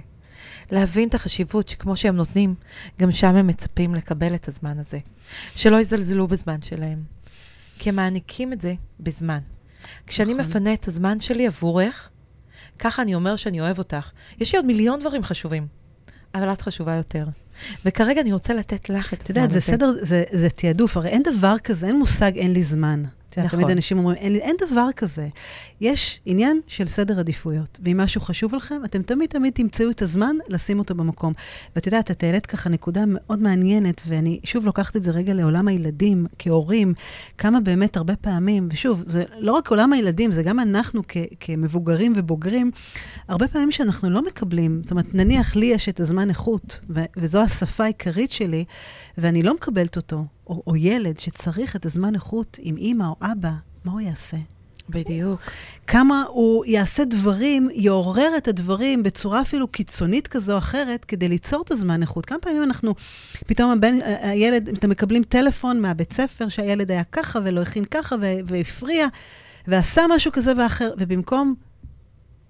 B: להבין את החשיבות שכמו שהם נותנים, גם שם הם מצפים לקבל את הזמן הזה. שלא יזלזלו בזמן שלהם. כי הם מעניקים את זה בזמן. כשאני
A: נכון.
B: מפנה את הזמן שלי עבורך, ככה אני אומר שאני אוהב אותך. יש לי עוד מיליון דברים חשובים, אבל את חשובה יותר. וכרגע אני רוצה לתת לך את
A: את
B: הזמן
A: יודעת,
B: הזה.
A: זה סדר, זה, זה תעדוף. הרי אין דבר כזה, אין מושג אין לי זמן. את יודעת,
B: נכון.
A: תמיד אנשים אומרים, אין, אין דבר כזה. יש עניין של סדר עדיפויות. ואם משהו חשוב לכם, אתם תמיד תמיד תמצאו את הזמן לשים אותו במקום. ואת יודעת, את העלית ככה נקודה מאוד מעניינת, ואני שוב לוקחת את זה רגע לעולם הילדים, כהורים, כמה באמת הרבה פעמים, ושוב, זה לא רק עולם הילדים, זה גם אנחנו כ- כמבוגרים ובוגרים, הרבה פעמים שאנחנו לא מקבלים, זאת אומרת, נניח לי יש את הזמן איכות, ו- וזו השפה העיקרית שלי, ואני לא מקבלת אותו, או, או ילד שצריך את הזמן איכות עם אימא או אבא, מה הוא יעשה?
B: בדיוק.
A: כמה הוא יעשה דברים, יעורר את הדברים בצורה אפילו קיצונית כזו או אחרת, כדי ליצור את הזמן איכות. כמה פעמים אנחנו, פתאום הבן, הילד, אתם מקבלים טלפון מהבית ספר שהילד היה ככה ולא הכין ככה והפריע, ועשה משהו כזה ואחר, ובמקום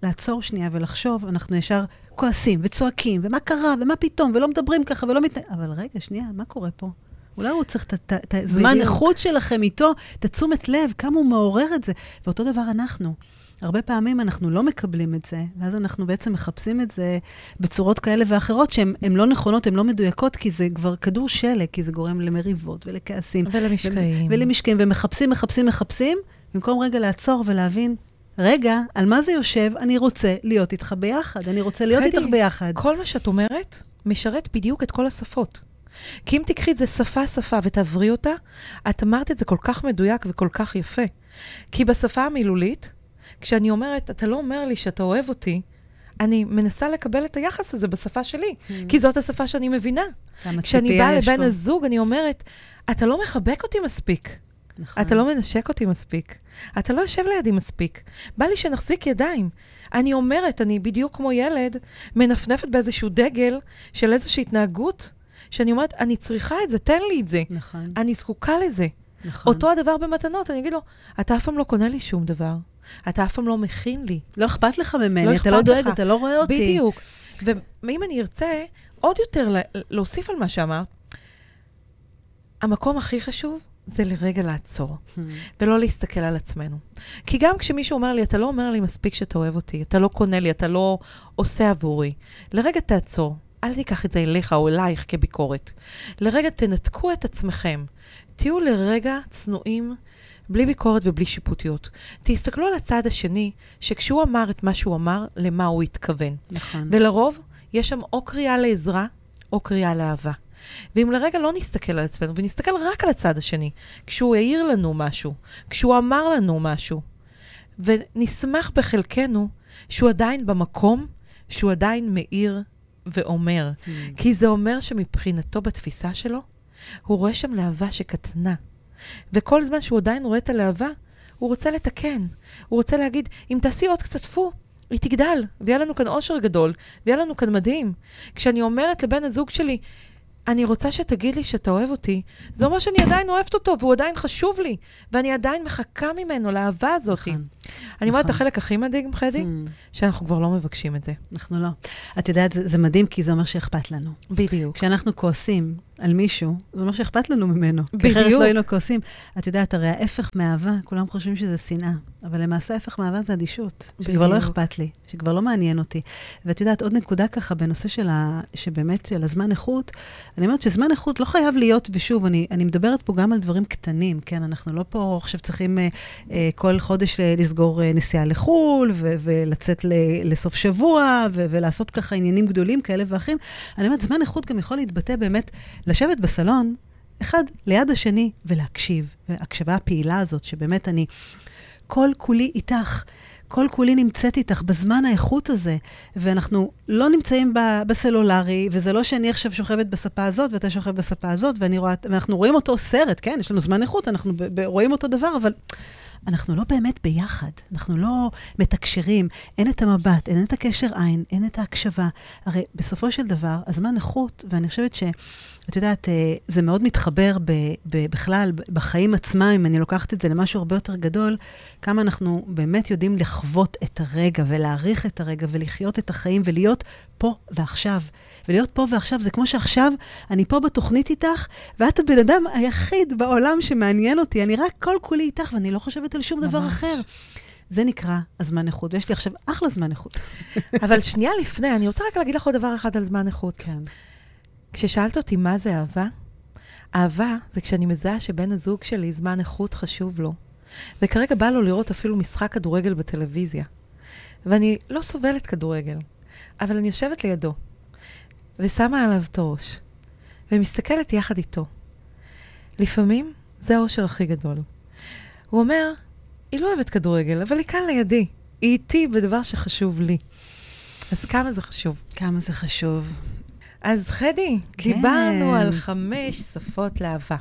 A: לעצור שנייה ולחשוב, אנחנו ישר כועסים וצועקים, ומה קרה, ומה פתאום, ולא מדברים ככה ולא מת... אבל רגע, שנייה, מה קורה פה? אולי הוא צריך את הזמן. איכות שלכם איתו, את התשומת לב, כמה הוא מעורר את זה. ואותו דבר אנחנו. הרבה פעמים אנחנו לא מקבלים את זה, ואז אנחנו בעצם מחפשים את זה בצורות כאלה ואחרות שהן הן לא נכונות, הן לא מדויקות, כי זה כבר כדור שלג, כי זה גורם למריבות ולכעסים.
B: ולמשקעים.
A: ולמשקעים, ומחפשים, מחפשים, מחפשים, במקום רגע לעצור ולהבין, רגע, על מה זה יושב? אני רוצה להיות איתך ביחד, אני רוצה להיות
B: חדי,
A: איתך ביחד.
B: כל מה שאת אומרת משרת בדיוק את כל השפות. כי אם תקחי את זה שפה-שפה ותעברי אותה, את אמרת את זה כל כך מדויק וכל כך יפה. כי בשפה המילולית, כשאני אומרת, אתה לא אומר לי שאתה אוהב אותי, אני מנסה לקבל את היחס הזה בשפה שלי,
A: Hmm.
B: כי זאת השפה שאני מבינה. כשאני באה לבן
A: פה.
B: הזוג, אני אומרת, אתה לא מחבק אותי מספיק.
A: נכון.
B: אתה לא מנשק אותי מספיק. אתה לא יושב לידי מספיק. בא לי שנחזיק ידיים. אני אומרת, אני בדיוק כמו ילד, מנפנפת באיזשהו דגל של איזושהי התנהגות, שאני אומרת, אני צריכה את זה, תן לי את זה.
A: נכון,
B: אני זקוקה לזה.
A: נכון.
B: אותו הדבר במתנות, אני אגיד לו, אתה אף פעם לא קונה לי שום דבר. אתה אף פעם לא מכין לי.
A: לא אכפת לך ממני,
B: לא
A: אתה לא דואג,
B: לך.
A: אתה לא רואה אותי.
B: בדיוק. ואם אני ארצה עוד יותר לה- להוסיף על מה שאמרת, המקום הכי חשוב זה לרגע לעצור.
A: Hmm.
B: ולא להסתכל על עצמנו. כי גם כשמישהו אומר לי, אתה לא אומר לי מספיק שאתה אוהב אותי, אתה לא קונה לי, אתה לא עושה עבורי, לרגע תעצור. אל תיקח את זה אליך או אלייך כביקורת. לרגע תנתקו את עצמכם. תהיו לרגע צנועים, בלי ביקורת ובלי שיפוטיות. תסתכלו על הצד השני, שכשהוא אמר את מה שהוא אמר, למה הוא התכוון.
A: נכון.
B: ולרוב, יש שם או קריאה לעזרה, או קריאה לאהבה. ואם לרגע לא נסתכל על עצמנו, ונסתכל רק על הצד השני, כשהוא העיר לנו משהו, כשהוא אמר לנו משהו, ונשמח בחלקנו שהוא עדיין במקום, שהוא עדיין מאיר ואומר.
A: Hmm.
B: כי זה אומר שמבחינתו, בתפיסה שלו, הוא רואה שם להבה שקטנה. וכל זמן שהוא עדיין רואה את הלהבה, הוא רוצה לתקן. הוא רוצה להגיד, אם תעשי עוד קצת פו, היא תגדל, ויהיה לנו כאן אושר גדול, ויהיה לנו כאן מדהים. כשאני אומרת לבן הזוג שלי, אני רוצה שתגיד לי שאתה אוהב אותי, זה אומר שאני עדיין אוהבת אותו, והוא עדיין חשוב לי, ואני עדיין מחכה ממנו לאהבה הזאת.
A: נכון.
B: אני אומרת,
A: נכון.
B: החלק הכי מדהים, חדי,
A: Hmm.
B: שאנחנו כבר לא מבקשים את זה.
A: אנחנו לא. את יודעת, זה, זה מדהים, כי זה אומר שאכפת לנו.
B: בדיוק.
A: כשאנחנו כועסים על מישהו, זה אומר שאכפת לנו ממנו. כי אחרת
B: בדיוק.
A: לא היינו כועסים. את יודעת, הרי ההפך מאהבה, כולם חושבים שזה שנאה, אבל למעשה ההפך מאהבה זה אדישות. שכבר לא
B: בדיוק.
A: אכפת לי, שכבר לא מעניין אותי. ואת יודעת, עוד נקודה ככה בנושא של ה... שבאמת, של הזמן איכות, אני אומרת שזמן איכות לא חייב להיות, ושוב, אני, אני מדברת פה גם על דברים קטנים, כן? אנחנו לא פה עכשיו צריכים אה, אה, כל חודש אה, לסגור אה, נסיעה לחו"ל, ו- ולצאת ל- לסוף שבוע, ו- ולעשות ככה עניינים גדולים כאלה ואחרים. אני אומרת, זמן איכות גם יכול להתבטא באמת, לשבת בסלון, אחד ליד השני, ולהקשיב. וההקשבה הפעילה הזאת, שבאמת אני כל כולי איתך. כל כולי נמצאת איתך בזמן האיכות הזה, ואנחנו לא נמצאים ב- בסלולרי, וזה לא שאני עכשיו שוכבת בספה הזאת ואתה שוכב בספה הזאת, ואני רואה, ואנחנו רואים אותו סרט, כן? יש לנו זמן איכות, אנחנו ב- ב- רואים אותו דבר, אבל אנחנו לא באמת ביחד, אנחנו לא מתקשרים, אין את המבט, אין את הקשר עין, אין את ההקשבה. הרי בסופו של דבר, הזמן איכות, ואני חושבת ש... את יודעת, אה, זה מאוד מתחבר ב, ב, בכלל, בחיים עצמם, אם אני לוקחת את זה למשהו הרבה יותר גדול, כמה אנחנו באמת יודעים לחוות את הרגע ולהעריך את הרגע ולחיות את החיים ולהיות פה ועכשיו. ולהיות פה ועכשיו זה כמו שעכשיו אני פה בתוכנית איתך, ואת הבן אדם היחיד בעולם שמעניין אותי. אני רק כל כולי איתך ואני לא חושבת על שום דבר
B: ממש.
A: אחר. זה נקרא הזמן איכות, ויש לי עכשיו אחלה זמן איכות.
B: אבל שנייה לפני, אני רוצה רק להגיד לך עוד דבר אחד על זמן איכות.
A: כן.
B: כששאלת אותי מה זה אהבה, אהבה זה כשאני מזהה שבן הזוג שלי זמן איכות חשוב לו, וכרגע בא לו לראות אפילו משחק כדורגל בטלוויזיה. ואני לא סובלת כדורגל, אבל אני יושבת לידו, ושמה עליו את הראש, ומסתכלת יחד איתו. לפעמים זה האושר הכי גדול. הוא אומר, היא לא אוהבת כדורגל, אבל היא כאן לידי. היא איתי בדבר שחשוב לי. אז כמה זה חשוב.
A: כמה זה חשוב.
B: אז חדי,
A: כן.
B: דיברנו על חמש שפות לאהבה.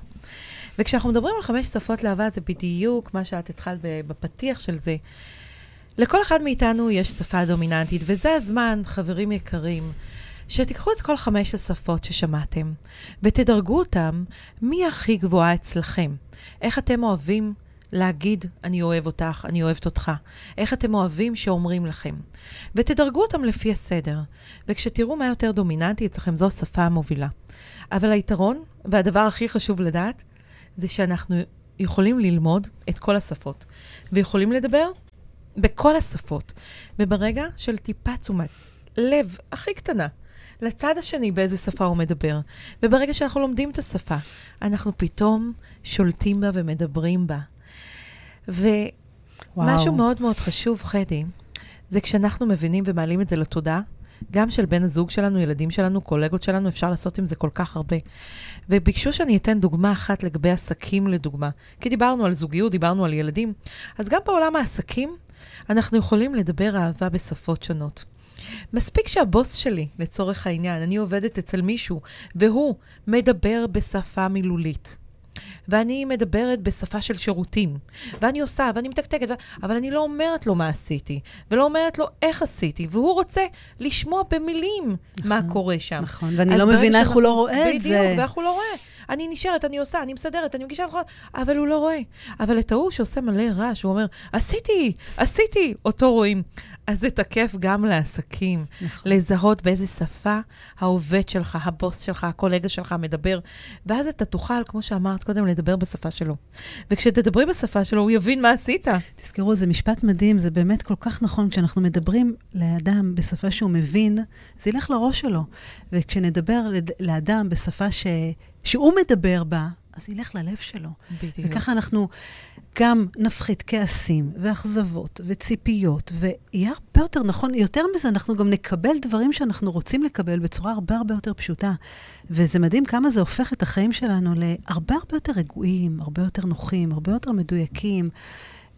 B: וכשאנחנו מדברים על חמש שפות לאהבה, זה בדיוק מה שאת התחלת בפתיח של זה. לכל אחד מאיתנו יש שפה דומיננטית, וזה הזמן, חברים יקרים, שתיקחו את כל חמש השפות ששמעתם, ותדרגו אותם מי הכי גבוהה אצלכם. איך אתם אוהבים להגיד, אני אוהב אותך, אני אוהבת אותך. איך אתם אוהבים שאומרים לכם. ותדרגו אותם לפי הסדר. וכשתראו מה יותר דומיננטי אצלכם, זו השפה המובילה. אבל היתרון, והדבר הכי חשוב לדעת, זה שאנחנו יכולים ללמוד את כל השפות, ויכולים לדבר בכל השפות. וברגע של טיפה תשומת לב הכי קטנה, לצד השני באיזה שפה הוא מדבר. וברגע שאנחנו לומדים את השפה, אנחנו פתאום שולטים בה ומדברים בה.
A: וואו.
B: משהו מאוד מאוד חשוב, חדי, זה כשאנחנו מבינים ומעלים את זה לתודעה, גם של בן הזוג שלנו, ילדים שלנו, קולגות שלנו, אפשר לעשות עם זה כל כך הרבה. וביקשו שאני אתן דוגמה אחת לגבי עסקים, לדוגמה. כי דיברנו על זוגיות, דיברנו על ילדים. אז גם בעולם העסקים, אנחנו יכולים לדבר אהבה בשפות שונות. מספיק שהבוס שלי, לצורך העניין, אני עובדת אצל מישהו, והוא מדבר בשפה מילולית. ואני מדברת בשפה של שירותים, ואני עושה, ואני מתקתקת, ו... אבל אני לא אומרת לו מה עשיתי, ולא אומרת לו איך עשיתי, והוא רוצה לשמוע במילים נכון, מה קורה שם.
A: נכון, ואני לא מבינה איך הוא לא רואה את זה.
B: בדיוק, ואיך הוא לא רואה. אני נשארת, אני עושה, אני מסדרת, אני מגישה לך, אבל הוא לא רואה. אבל את ההוא שעושה מלא רעש, הוא אומר, עשיתי, עשיתי, אותו רואים. אז זה תקף גם לעסקים. נכון. לזהות באיזה שפה העובד שלך, הבוס שלך, הקולגה שלך מדבר, ואז אתה תוכל, כמו שאמרת קודם, לדבר בשפה שלו. וכשתדברי בשפה שלו, הוא יבין מה עשית.
A: תזכרו, זה משפט מדהים, זה באמת כל כך נכון. כשאנחנו מדברים לאדם בשפה שהוא מבין, זה ילך לראש שלו. וכשנדבר לאדם בשפה ש... שהוא מדבר בה, אז ילך ללב שלו. בדיוק. וככה אנחנו גם נפחית כעסים ואכזבות וציפיות, ויהיה הרבה יותר נכון, יותר מזה, אנחנו גם נקבל דברים שאנחנו רוצים לקבל בצורה הרבה הרבה יותר פשוטה. וזה מדהים כמה זה הופך את החיים שלנו להרבה הרבה יותר רגועים, הרבה יותר נוחים, הרבה יותר מדויקים.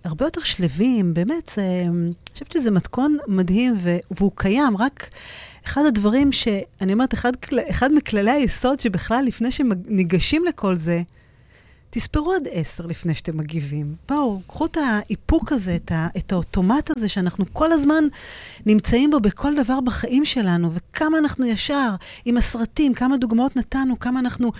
A: הרבה יותר שלווים, באמת, זה, אני חושבת שזה מתכון מדהים, והוא קיים, רק אחד הדברים שאני אומרת, אחד, אחד מכללי היסוד שבכלל, לפני שניגשים לכל זה, תספרו עד עשר לפני שאתם מגיבים. בואו, קחו את האיפוק הזה, את, ה, את האוטומט הזה שאנחנו כל הזמן נמצאים בו בכל דבר בחיים שלנו, וכמה אנחנו ישר עם הסרטים, כמה דוגמאות נתנו, כמה אנחנו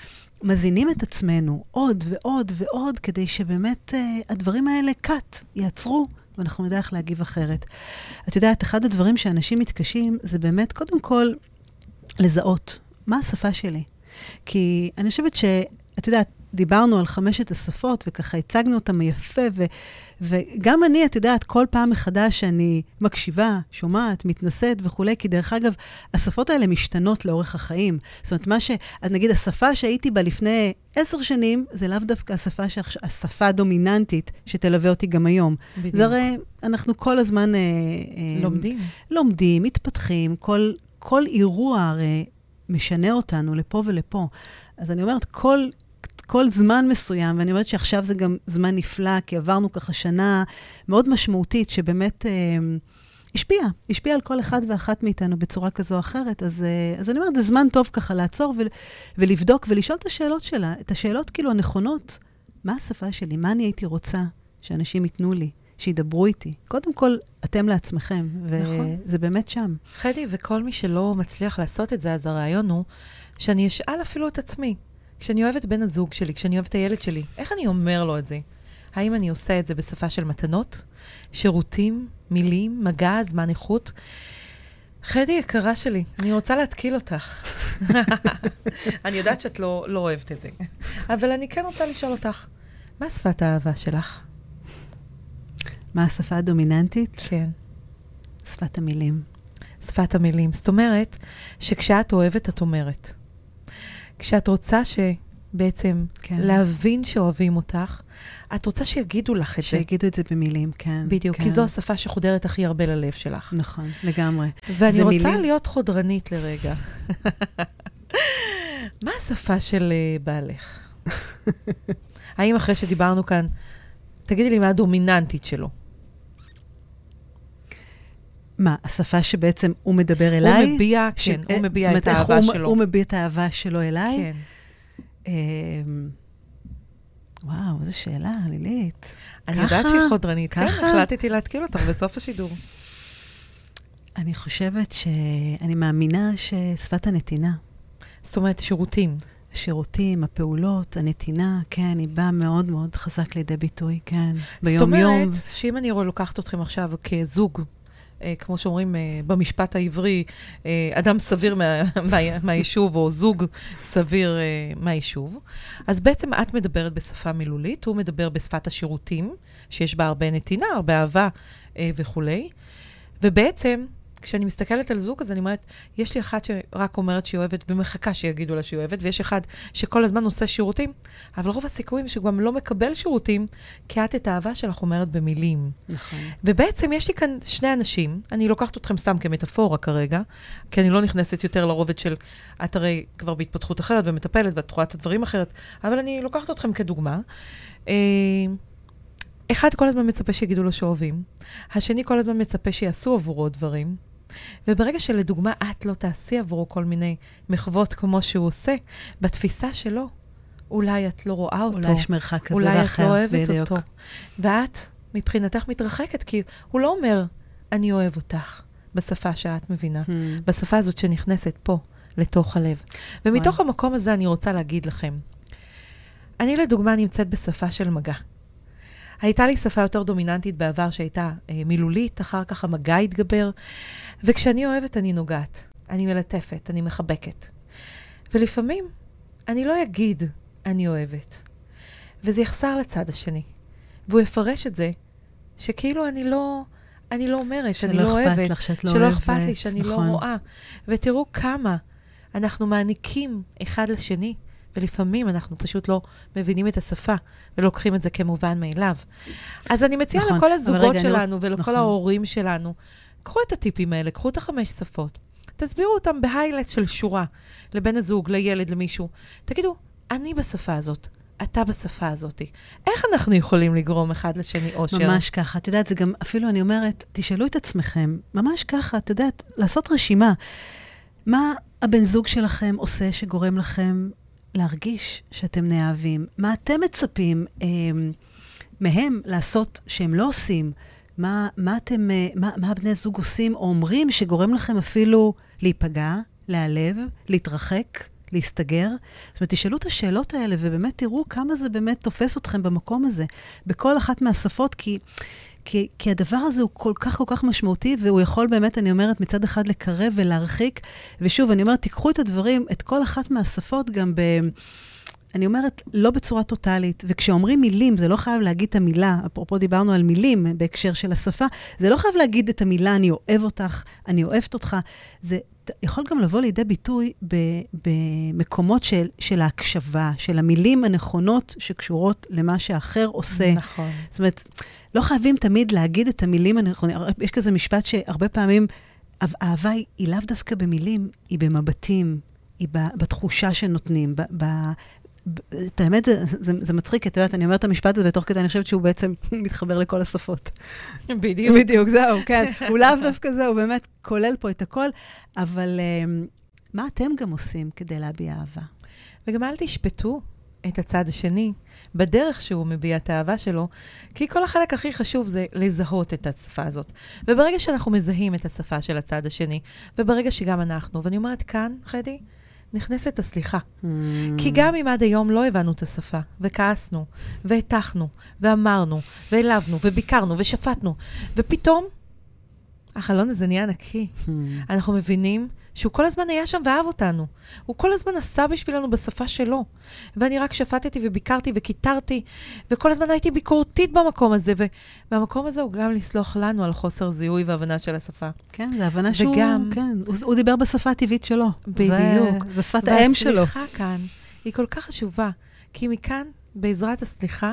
A: מזינים את עצמנו עוד ועוד ועוד, כדי שבאמת uh, הדברים האלה קאט, יעצרו, ואנחנו נדע איך להגיב אחרת. את יודעת, אחד הדברים שאנשים מתקשים זה באמת, קודם כל, לזהות מה השפה שלי. כי אני חושבת ש... את יודעת, דיברנו על חמשת השפות, וככה הצגנו אותם יפה, ו, וגם אני, את יודעת, כל פעם מחדש שאני מקשיבה, שומעת, מתנשאת וכולי, כי דרך אגב, השפות האלה משתנות לאורך החיים. זאת אומרת, מה ש... אז נגיד, השפה שהייתי בה לפני עשר שנים, זה לאו דווקא השפה, שעכש... השפה הדומיננטית שתלווה אותי גם היום. בדיוק. זה הרי, אנחנו כל הזמן... אה,
B: אה, לומדים.
A: לומדים, מתפתחים, כל, כל אירוע הרי משנה אותנו לפה ולפה. אז אני אומרת, כל כל זמן מסוים, ואני אומרת שעכשיו זה גם זמן נפלא, כי עברנו ככה שנה מאוד משמעותית, שבאמת אה, השפיעה, השפיעה על כל אחד ואחת מאיתנו בצורה כזו או אחרת. אז, אה, אז אני אומרת, זה זמן טוב ככה לעצור ו, ולבדוק ולשאול את השאלות שלה, את השאלות כאילו הנכונות. מה השפה שלי? מה אני הייתי רוצה שאנשים ייתנו לי? שידברו איתי. קודם כל, אתם לעצמכם, וזה נכון. באמת שם.
B: חדי, וכל מי שלא מצליח לעשות את זה, אז הרעיון הוא שאני אשאל אפילו את עצמי, כשאני אוהבת בן הזוג שלי, כשאני אוהבת את הילד שלי, איך אני אומר לו את זה? האם אני עושה את זה בשפה של מתנות, שירותים, מילים, מגע, זמן איכות? חדי יקרה שלי, אני רוצה להתקיל אותך. אני יודעת שאת לא, לא אוהבת את זה, אבל אני כן רוצה לשאול אותך, מה שפת האהבה שלך?
A: מה השפה הדומיננטית?
B: כן.
A: שפת המילים.
B: שפת המילים. זאת אומרת, שכשאת אוהבת, את אומרת. כשאת רוצה שבעצם כן. להבין שאוהבים אותך, את רוצה שיגידו לך את
A: זה. שיגידו את זה במילים, כן.
B: בדיוק,
A: כן.
B: כי זו השפה שחודרת הכי הרבה ללב שלך.
A: נכון, לגמרי.
B: ואני רוצה מילים... להיות חודרנית לרגע. מה השפה של uh, בעלך? האם אחרי שדיברנו כאן, תגידי לי מה הדומיננטית שלו?
A: מה, השפה שבעצם הוא מדבר אליי?
B: הוא מביע, ש... כן, הוא מביע את האהבה
A: הוא,
B: שלו.
A: הוא מביע את האהבה שלו אליי?
B: כן.
A: אמ, וואו, איזו שאלה, לילית.
B: אני יודעת שהיא חודרנית. כן, ככה? כן, החלטתי להתקיל אותך בסוף השידור.
A: אני חושבת ש... אני מאמינה ששפת הנתינה.
B: זאת אומרת, שירותים.
A: השירותים, הפעולות, הנתינה, כן, היא באה מאוד מאוד חזק לידי ביטוי, כן, ביום-יום. זאת אומרת,
B: שאם אני לוקחת אתכם עכשיו כזוג, אה, כמו שאומרים אה, במשפט העברי, אה, אדם סביר מה, מה, מהיישוב, או זוג סביר מהיישוב. אז בעצם את מדברת בשפה מילולית, הוא מדבר בשפת השירותים, שיש בה הרבה נתינה, הרבה אהבה וכולי. ובעצם, כשאני מסתכלת על זוג, אז אני אומרת, יש לי אחת שרק אומרת שהיא אוהבת ומחכה שיגידו לה שהיא אוהבת, ויש אחד שכל הזמן עושה שירותים, אבל רוב הסיכויים שהוא גם לא מקבל שירותים, כי את את האהבה שלך אומרת במילים.
A: נכון.
B: ובעצם יש לי כאן שני אנשים, אני לוקחת אתכם סתם כמטאפורה כרגע, כי אני לא נכנסת יותר לרובד של, את הרי כבר בהתפתחות אחרת ומטפלת ואת רואה את הדברים אחרת, אבל אני לוקחת אתכם כדוגמה. אה, אחד כל הזמן מצפה שיגידו לו שאוהבים, השני כל הזמן מצפה שיעשו עבורו דברים, וברגע שלדוגמה את לא תעשי עבורו כל מיני מחוות כמו שהוא עושה, בתפיסה שלו, אולי את לא רואה אותו.
A: אולי יש מרחק כזה ואחר,
B: אולי את לא אוהבת
A: בדיוק.
B: אותו. ואת, מבחינתך, מתרחקת, כי הוא לא אומר, אני אוהב אותך, בשפה שאת מבינה,
A: Hmm.
B: בשפה הזאת שנכנסת פה, לתוך הלב. ומתוך המקום הזה אני רוצה להגיד לכם, אני לדוגמה נמצאת בשפה של מגע. הייתה לי שפה יותר דומיננטית בעבר שהייתה אה, מילולית, אחר כך המגע התגבר, וכשאני אוהבת אני נוגעת, אני מלטפת, אני מחבקת. ולפעמים אני לא אגיד אני אוהבת, וזה יחסר לצד השני, והוא יפרש את זה שכאילו אני לא, אני לא אומרת,
A: שלא
B: אני לא
A: אכפת
B: אוהבת,
A: לך, שאת לא
B: שלא
A: אוהבת,
B: אכפת לי, שאני
A: נכון.
B: לא רואה. ותראו כמה אנחנו מעניקים אחד לשני, ולפעמים אנחנו פשוט לא מבינים את השפה ולוקחים את זה כמובן מאליו. אז אני מציעה
A: נכון,
B: לכל הזוגות
A: רגע, אני
B: שלנו ולכל
A: נכון.
B: ההורים שלנו, קחו את הטיפים האלה, קחו את החמש שפות, תסבירו אותם בהיילט של שורה, לבן הזוג, לילד, למישהו. תגידו, אני בשפה הזאת, אתה בשפה הזאת. איך אנחנו יכולים לגרום אחד לשני אושר?
A: ממש ככה. את יודעת, זה גם, אפילו אני אומרת, תשאלו את עצמכם, ממש ככה, את יודעת, לעשות רשימה. מה הבן זוג שלכם עושה שגורם לכם להרגיש שאתם נאהבים? מה אתם מצפים אה, מהם לעשות שהם לא עושים? מה, מה אתם, אה, מה, מה הבני זוג עושים או אומרים שגורם לכם אפילו להיפגע, להיעלב, להתרחק, להסתגר? זאת אומרת, תשאלו את השאלות האלה ובאמת תראו כמה זה באמת תופס אתכם במקום הזה, בכל אחת מהשפות, כי... כי, כי הדבר הזה הוא כל כך כל כך משמעותי, והוא יכול באמת, אני אומרת, מצד אחד לקרב ולהרחיק. ושוב, אני אומרת, תיקחו את הדברים, את כל אחת מהשפות גם ב... אני אומרת, לא בצורה טוטאלית. וכשאומרים מילים, זה לא חייב להגיד את המילה, אפרופו דיברנו על מילים בהקשר של השפה, זה לא חייב להגיד את המילה, אני אוהב אותך, אני אוהבת אותך. זה יכול גם לבוא לידי ביטוי במקומות של, של ההקשבה, של המילים הנכונות שקשורות למה שהאחר עושה.
B: נכון.
A: זאת אומרת, לא חייבים תמיד להגיד את המילים הנכונים. יש כזה משפט שהרבה פעמים, אהב- אהבה היא, היא לאו דווקא במילים, היא במבטים, היא בתחושה שנותנים. ב, ב, את האמת, זה, זה, זה מצחיק, את יודעת, אני אומרת את המשפט הזה, ותוך כדי אני חושבת שהוא בעצם מתחבר לכל השפות.
B: בדיוק.
A: בדיוק, זהו, כן. הוא לאו דווקא זה, הוא באמת כולל פה את הכל, אבל um, מה אתם גם עושים כדי להביע אהבה?
B: וגם אל תשפטו את הצד השני בדרך שהוא מביע את האהבה שלו, כי כל החלק הכי חשוב זה לזהות את השפה הזאת. וברגע שאנחנו מזהים את השפה של הצד השני, וברגע שגם אנחנו, ואני אומרת כאן, חדי, נכנסת הסליחה. כי גם אם עד היום לא הבנו את השפה, וכעסנו, והטחנו, ואמרנו, והעלבנו, וביקרנו, ושפטנו, ופתאום החלון הזה נהיה נקי. אנחנו מבינים שהוא כל הזמן היה שם ואהב אותנו. הוא כל הזמן עשה בשבילנו בשפה שלו. ואני רק שפטתי וביקרתי וקיטרתי, וכל הזמן הייתי ביקורתית במקום הזה, ובמקום הזה הוא גם לסלוח לנו על חוסר זיהוי והבנה של השפה.
A: כן, זו הבנה שהוא...
B: וגם-
A: כן, הוא, הוא דיבר בשפה הטבעית שלו.
B: בדיוק.
A: זה, זה שפת האם שלו.
B: והסליחה כאן היא כל כך חשובה, כי מכאן, בעזרת הסליחה,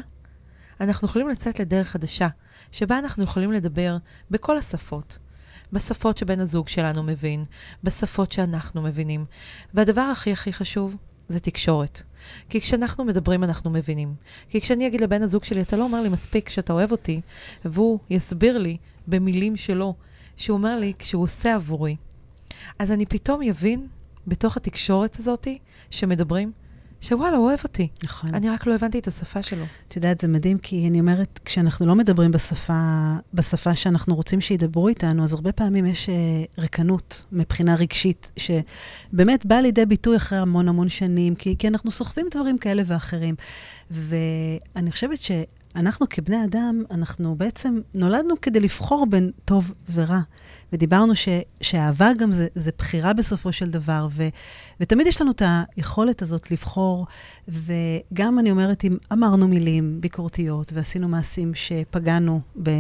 B: אנחנו יכולים לצאת לדרך חדשה, שבה אנחנו יכולים לדבר בכל השפות. בשפות שבן הזוג שלנו מבין, בשפות שאנחנו מבינים. והדבר הכי הכי חשוב זה תקשורת. כי כשאנחנו מדברים אנחנו מבינים. כי כשאני אגיד לבן הזוג שלי, אתה לא אומר לי מספיק שאתה אוהב אותי, והוא יסביר לי במילים שלו, שהוא אומר לי כשהוא עושה עבורי, אז אני פתאום יבין בתוך התקשורת הזאת שמדברים, שוואלה, הוא אוהב אותי.
A: נכון.
B: אני רק לא הבנתי את השפה שלו.
A: את יודעת, זה מדהים, כי אני אומרת, כשאנחנו לא מדברים בשפה, בשפה שאנחנו רוצים שידברו איתנו, אז הרבה פעמים יש אה, ריקנות מבחינה רגשית, שבאמת באה לידי ביטוי אחרי המון המון שנים, כי, כי אנחנו סוחבים דברים כאלה ואחרים. ואני חושבת ש... אנחנו כבני אדם, אנחנו בעצם נולדנו כדי לבחור בין טוב ורע. ודיברנו ש, שאהבה גם זה, זה בחירה בסופו של דבר, ו, ותמיד יש לנו את היכולת הזאת לבחור, וגם, אני אומרת, אם אמרנו מילים ביקורתיות ועשינו מעשים שפגענו ב,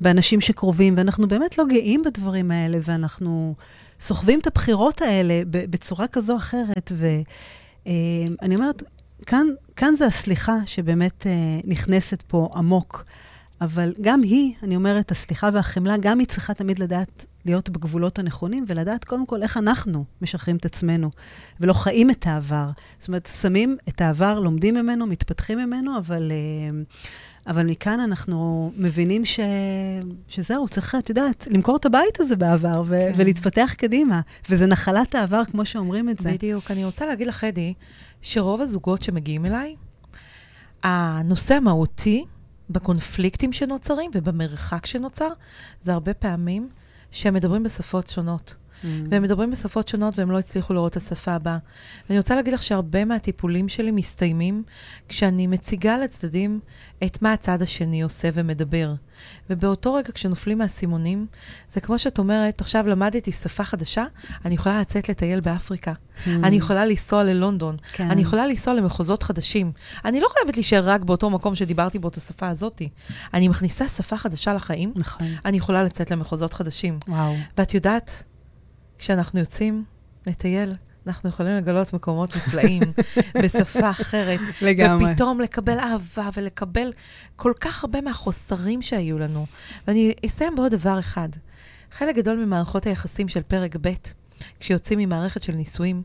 A: באנשים שקרובים, ואנחנו באמת לא גאים בדברים האלה, ואנחנו סוחבים את הבחירות האלה בצורה כזו או אחרת, ואני אומרת, כאן, כאן זה הסליחה שבאמת אה, נכנסת פה עמוק. אבל גם היא, אני אומרת, הסליחה והחמלה, גם היא צריכה תמיד לדעת להיות בגבולות הנכונים, ולדעת קודם כל איך אנחנו משחררים את עצמנו, ולא חיים את העבר. זאת אומרת, שמים את העבר, לומדים ממנו, מתפתחים ממנו, אבל, אה, אבל מכאן אנחנו מבינים ש, שזהו, צריך, את יודעת, למכור את הבית הזה בעבר, ו, כן. ולהתפתח קדימה. וזה נחלת העבר, כמו שאומרים את זה.
B: בדיוק. אני רוצה להגיד לך, אדי, שרוב הזוגות שמגיעים אליי, הנושא המהותי בקונפליקטים שנוצרים ובמרחק שנוצר, זה הרבה פעמים שהם מדברים בשפות שונות. Mm. והם מדברים בשפות שונות והם לא הצליחו לראות את השפה הבאה. ואני רוצה להגיד לך שהרבה מהטיפולים שלי מסתיימים כשאני מציגה לצדדים את מה הצד השני עושה ומדבר. ובאותו רגע כשנופלים מהסימונים, זה כמו שאת אומרת, עכשיו למדתי שפה חדשה, אני יכולה לצאת לטייל באפריקה. Mm. אני יכולה לנסוע ללונדון. כן. אני יכולה לנסוע למחוזות חדשים. אני לא חייבת להישאר רק באותו מקום שדיברתי בו את השפה הזאת. אני מכניסה שפה חדשה לחיים, נכון. אני יכולה לצאת למחוזות חדשים. וואו. ואת יודעת, כשאנחנו יוצאים לטייל, אנחנו יכולים לגלות מקומות נפלאים בשפה אחרת. לגמרי. ופתאום לקבל אהבה ולקבל כל כך הרבה מהחוסרים שהיו לנו. ואני אסיים בעוד דבר אחד. חלק גדול ממערכות היחסים של פרק ב', כשיוצאים ממערכת של נישואים,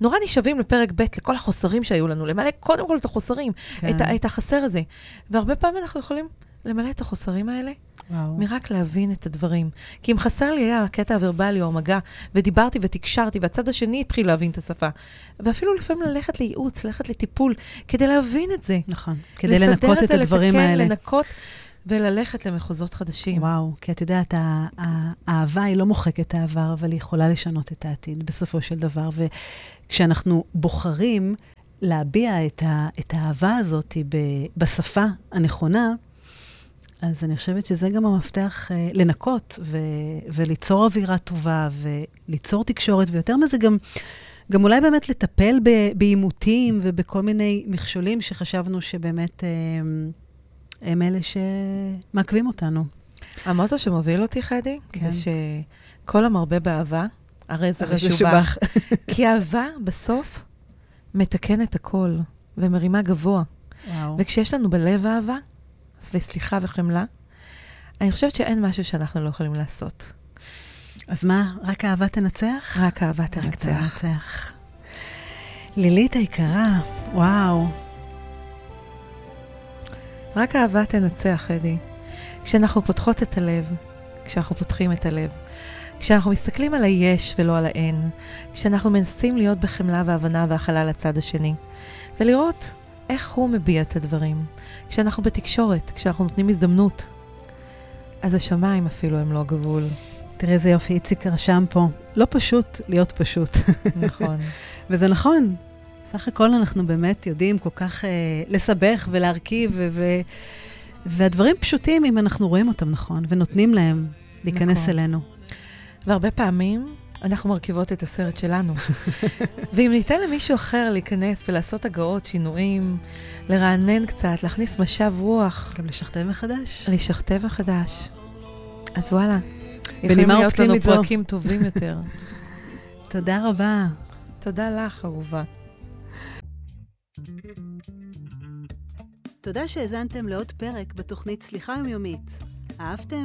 B: נורא נשאבים לפרק ב', לכל החוסרים שהיו לנו, למלא קודם כל את החוסרים, כן. את, את החסר הזה. והרבה פעמים אנחנו יכולים למלא את החוסרים האלה, וואו. מרק להבין את הדברים. כי אם חסר לי היה הקטע הוורבלי או המגע, ודיברתי ותקשרתי, והצד השני התחיל להבין את השפה. ואפילו לפעמים ללכת לייעוץ, ללכת לטיפול, כדי להבין את זה.
A: נכון, כדי לנקות את, את הדברים
B: לתקן,
A: האלה.
B: לנקות. וללכת למחוזות חדשים.
A: וואו, כי את יודעת, האהבה היא לא מוחקת את העבר, אבל היא יכולה לשנות את העתיד בסופו של דבר. וכשאנחנו בוחרים להביע את, ה, את האהבה הזאת בשפה הנכונה, אז אני חושבת שזה גם המפתח אה, לנקות ו- וליצור אווירה טובה וליצור תקשורת, ויותר מזה גם, גם אולי באמת לטפל בעימותים ובכל מיני מכשולים שחשבנו שבאמת אה, הם אלה שמעכבים אותנו.
B: המוטו שמוביל אותי, חדי, כן. זה שכל המרבה באהבה, הרי זה משובח. כי אהבה בסוף מתקנת הכל ומרימה גבוה. וואו. וכשיש לנו בלב אהבה, וסליחה וחמלה, אני חושבת שאין משהו שאנחנו לא יכולים לעשות.
A: אז מה, רק אהבה תנצח?
B: רק אהבה תנצח. רק
A: תנצח. לילית היקרה, וואו.
B: רק אהבה תנצח, אדי. כשאנחנו פותחות את הלב, כשאנחנו פותחים את הלב, כשאנחנו מסתכלים על היש ולא על האין, כשאנחנו מנסים להיות בחמלה והבנה והכלה לצד השני, ולראות איך הוא מביע את הדברים. כשאנחנו בתקשורת, כשאנחנו נותנים הזדמנות, אז השמיים אפילו הם לא הגבול.
A: תראה איזה יופי, איציק רשם פה. לא פשוט להיות פשוט.
B: נכון.
A: וזה נכון. סך הכל אנחנו באמת יודעים כל כך uh, לסבך ולהרכיב, ו- ו- והדברים פשוטים אם אנחנו רואים אותם נכון, ונותנים להם להיכנס נכון. אלינו.
B: והרבה פעמים אנחנו מרכיבות את הסרט שלנו. ואם ניתן למישהו אחר להיכנס ולעשות הגאות, שינויים, לרענן קצת, להכניס משב רוח.
A: גם לשכתב מחדש.
B: לשכתב מחדש. אז וואלה, יכולים להיות לנו זו. פרקים טובים יותר.
A: תודה רבה.
B: תודה לך, אהובה.
A: תודה שהאזנתם לעוד פרק בתוכנית סליחה יומיומית. אהבתם?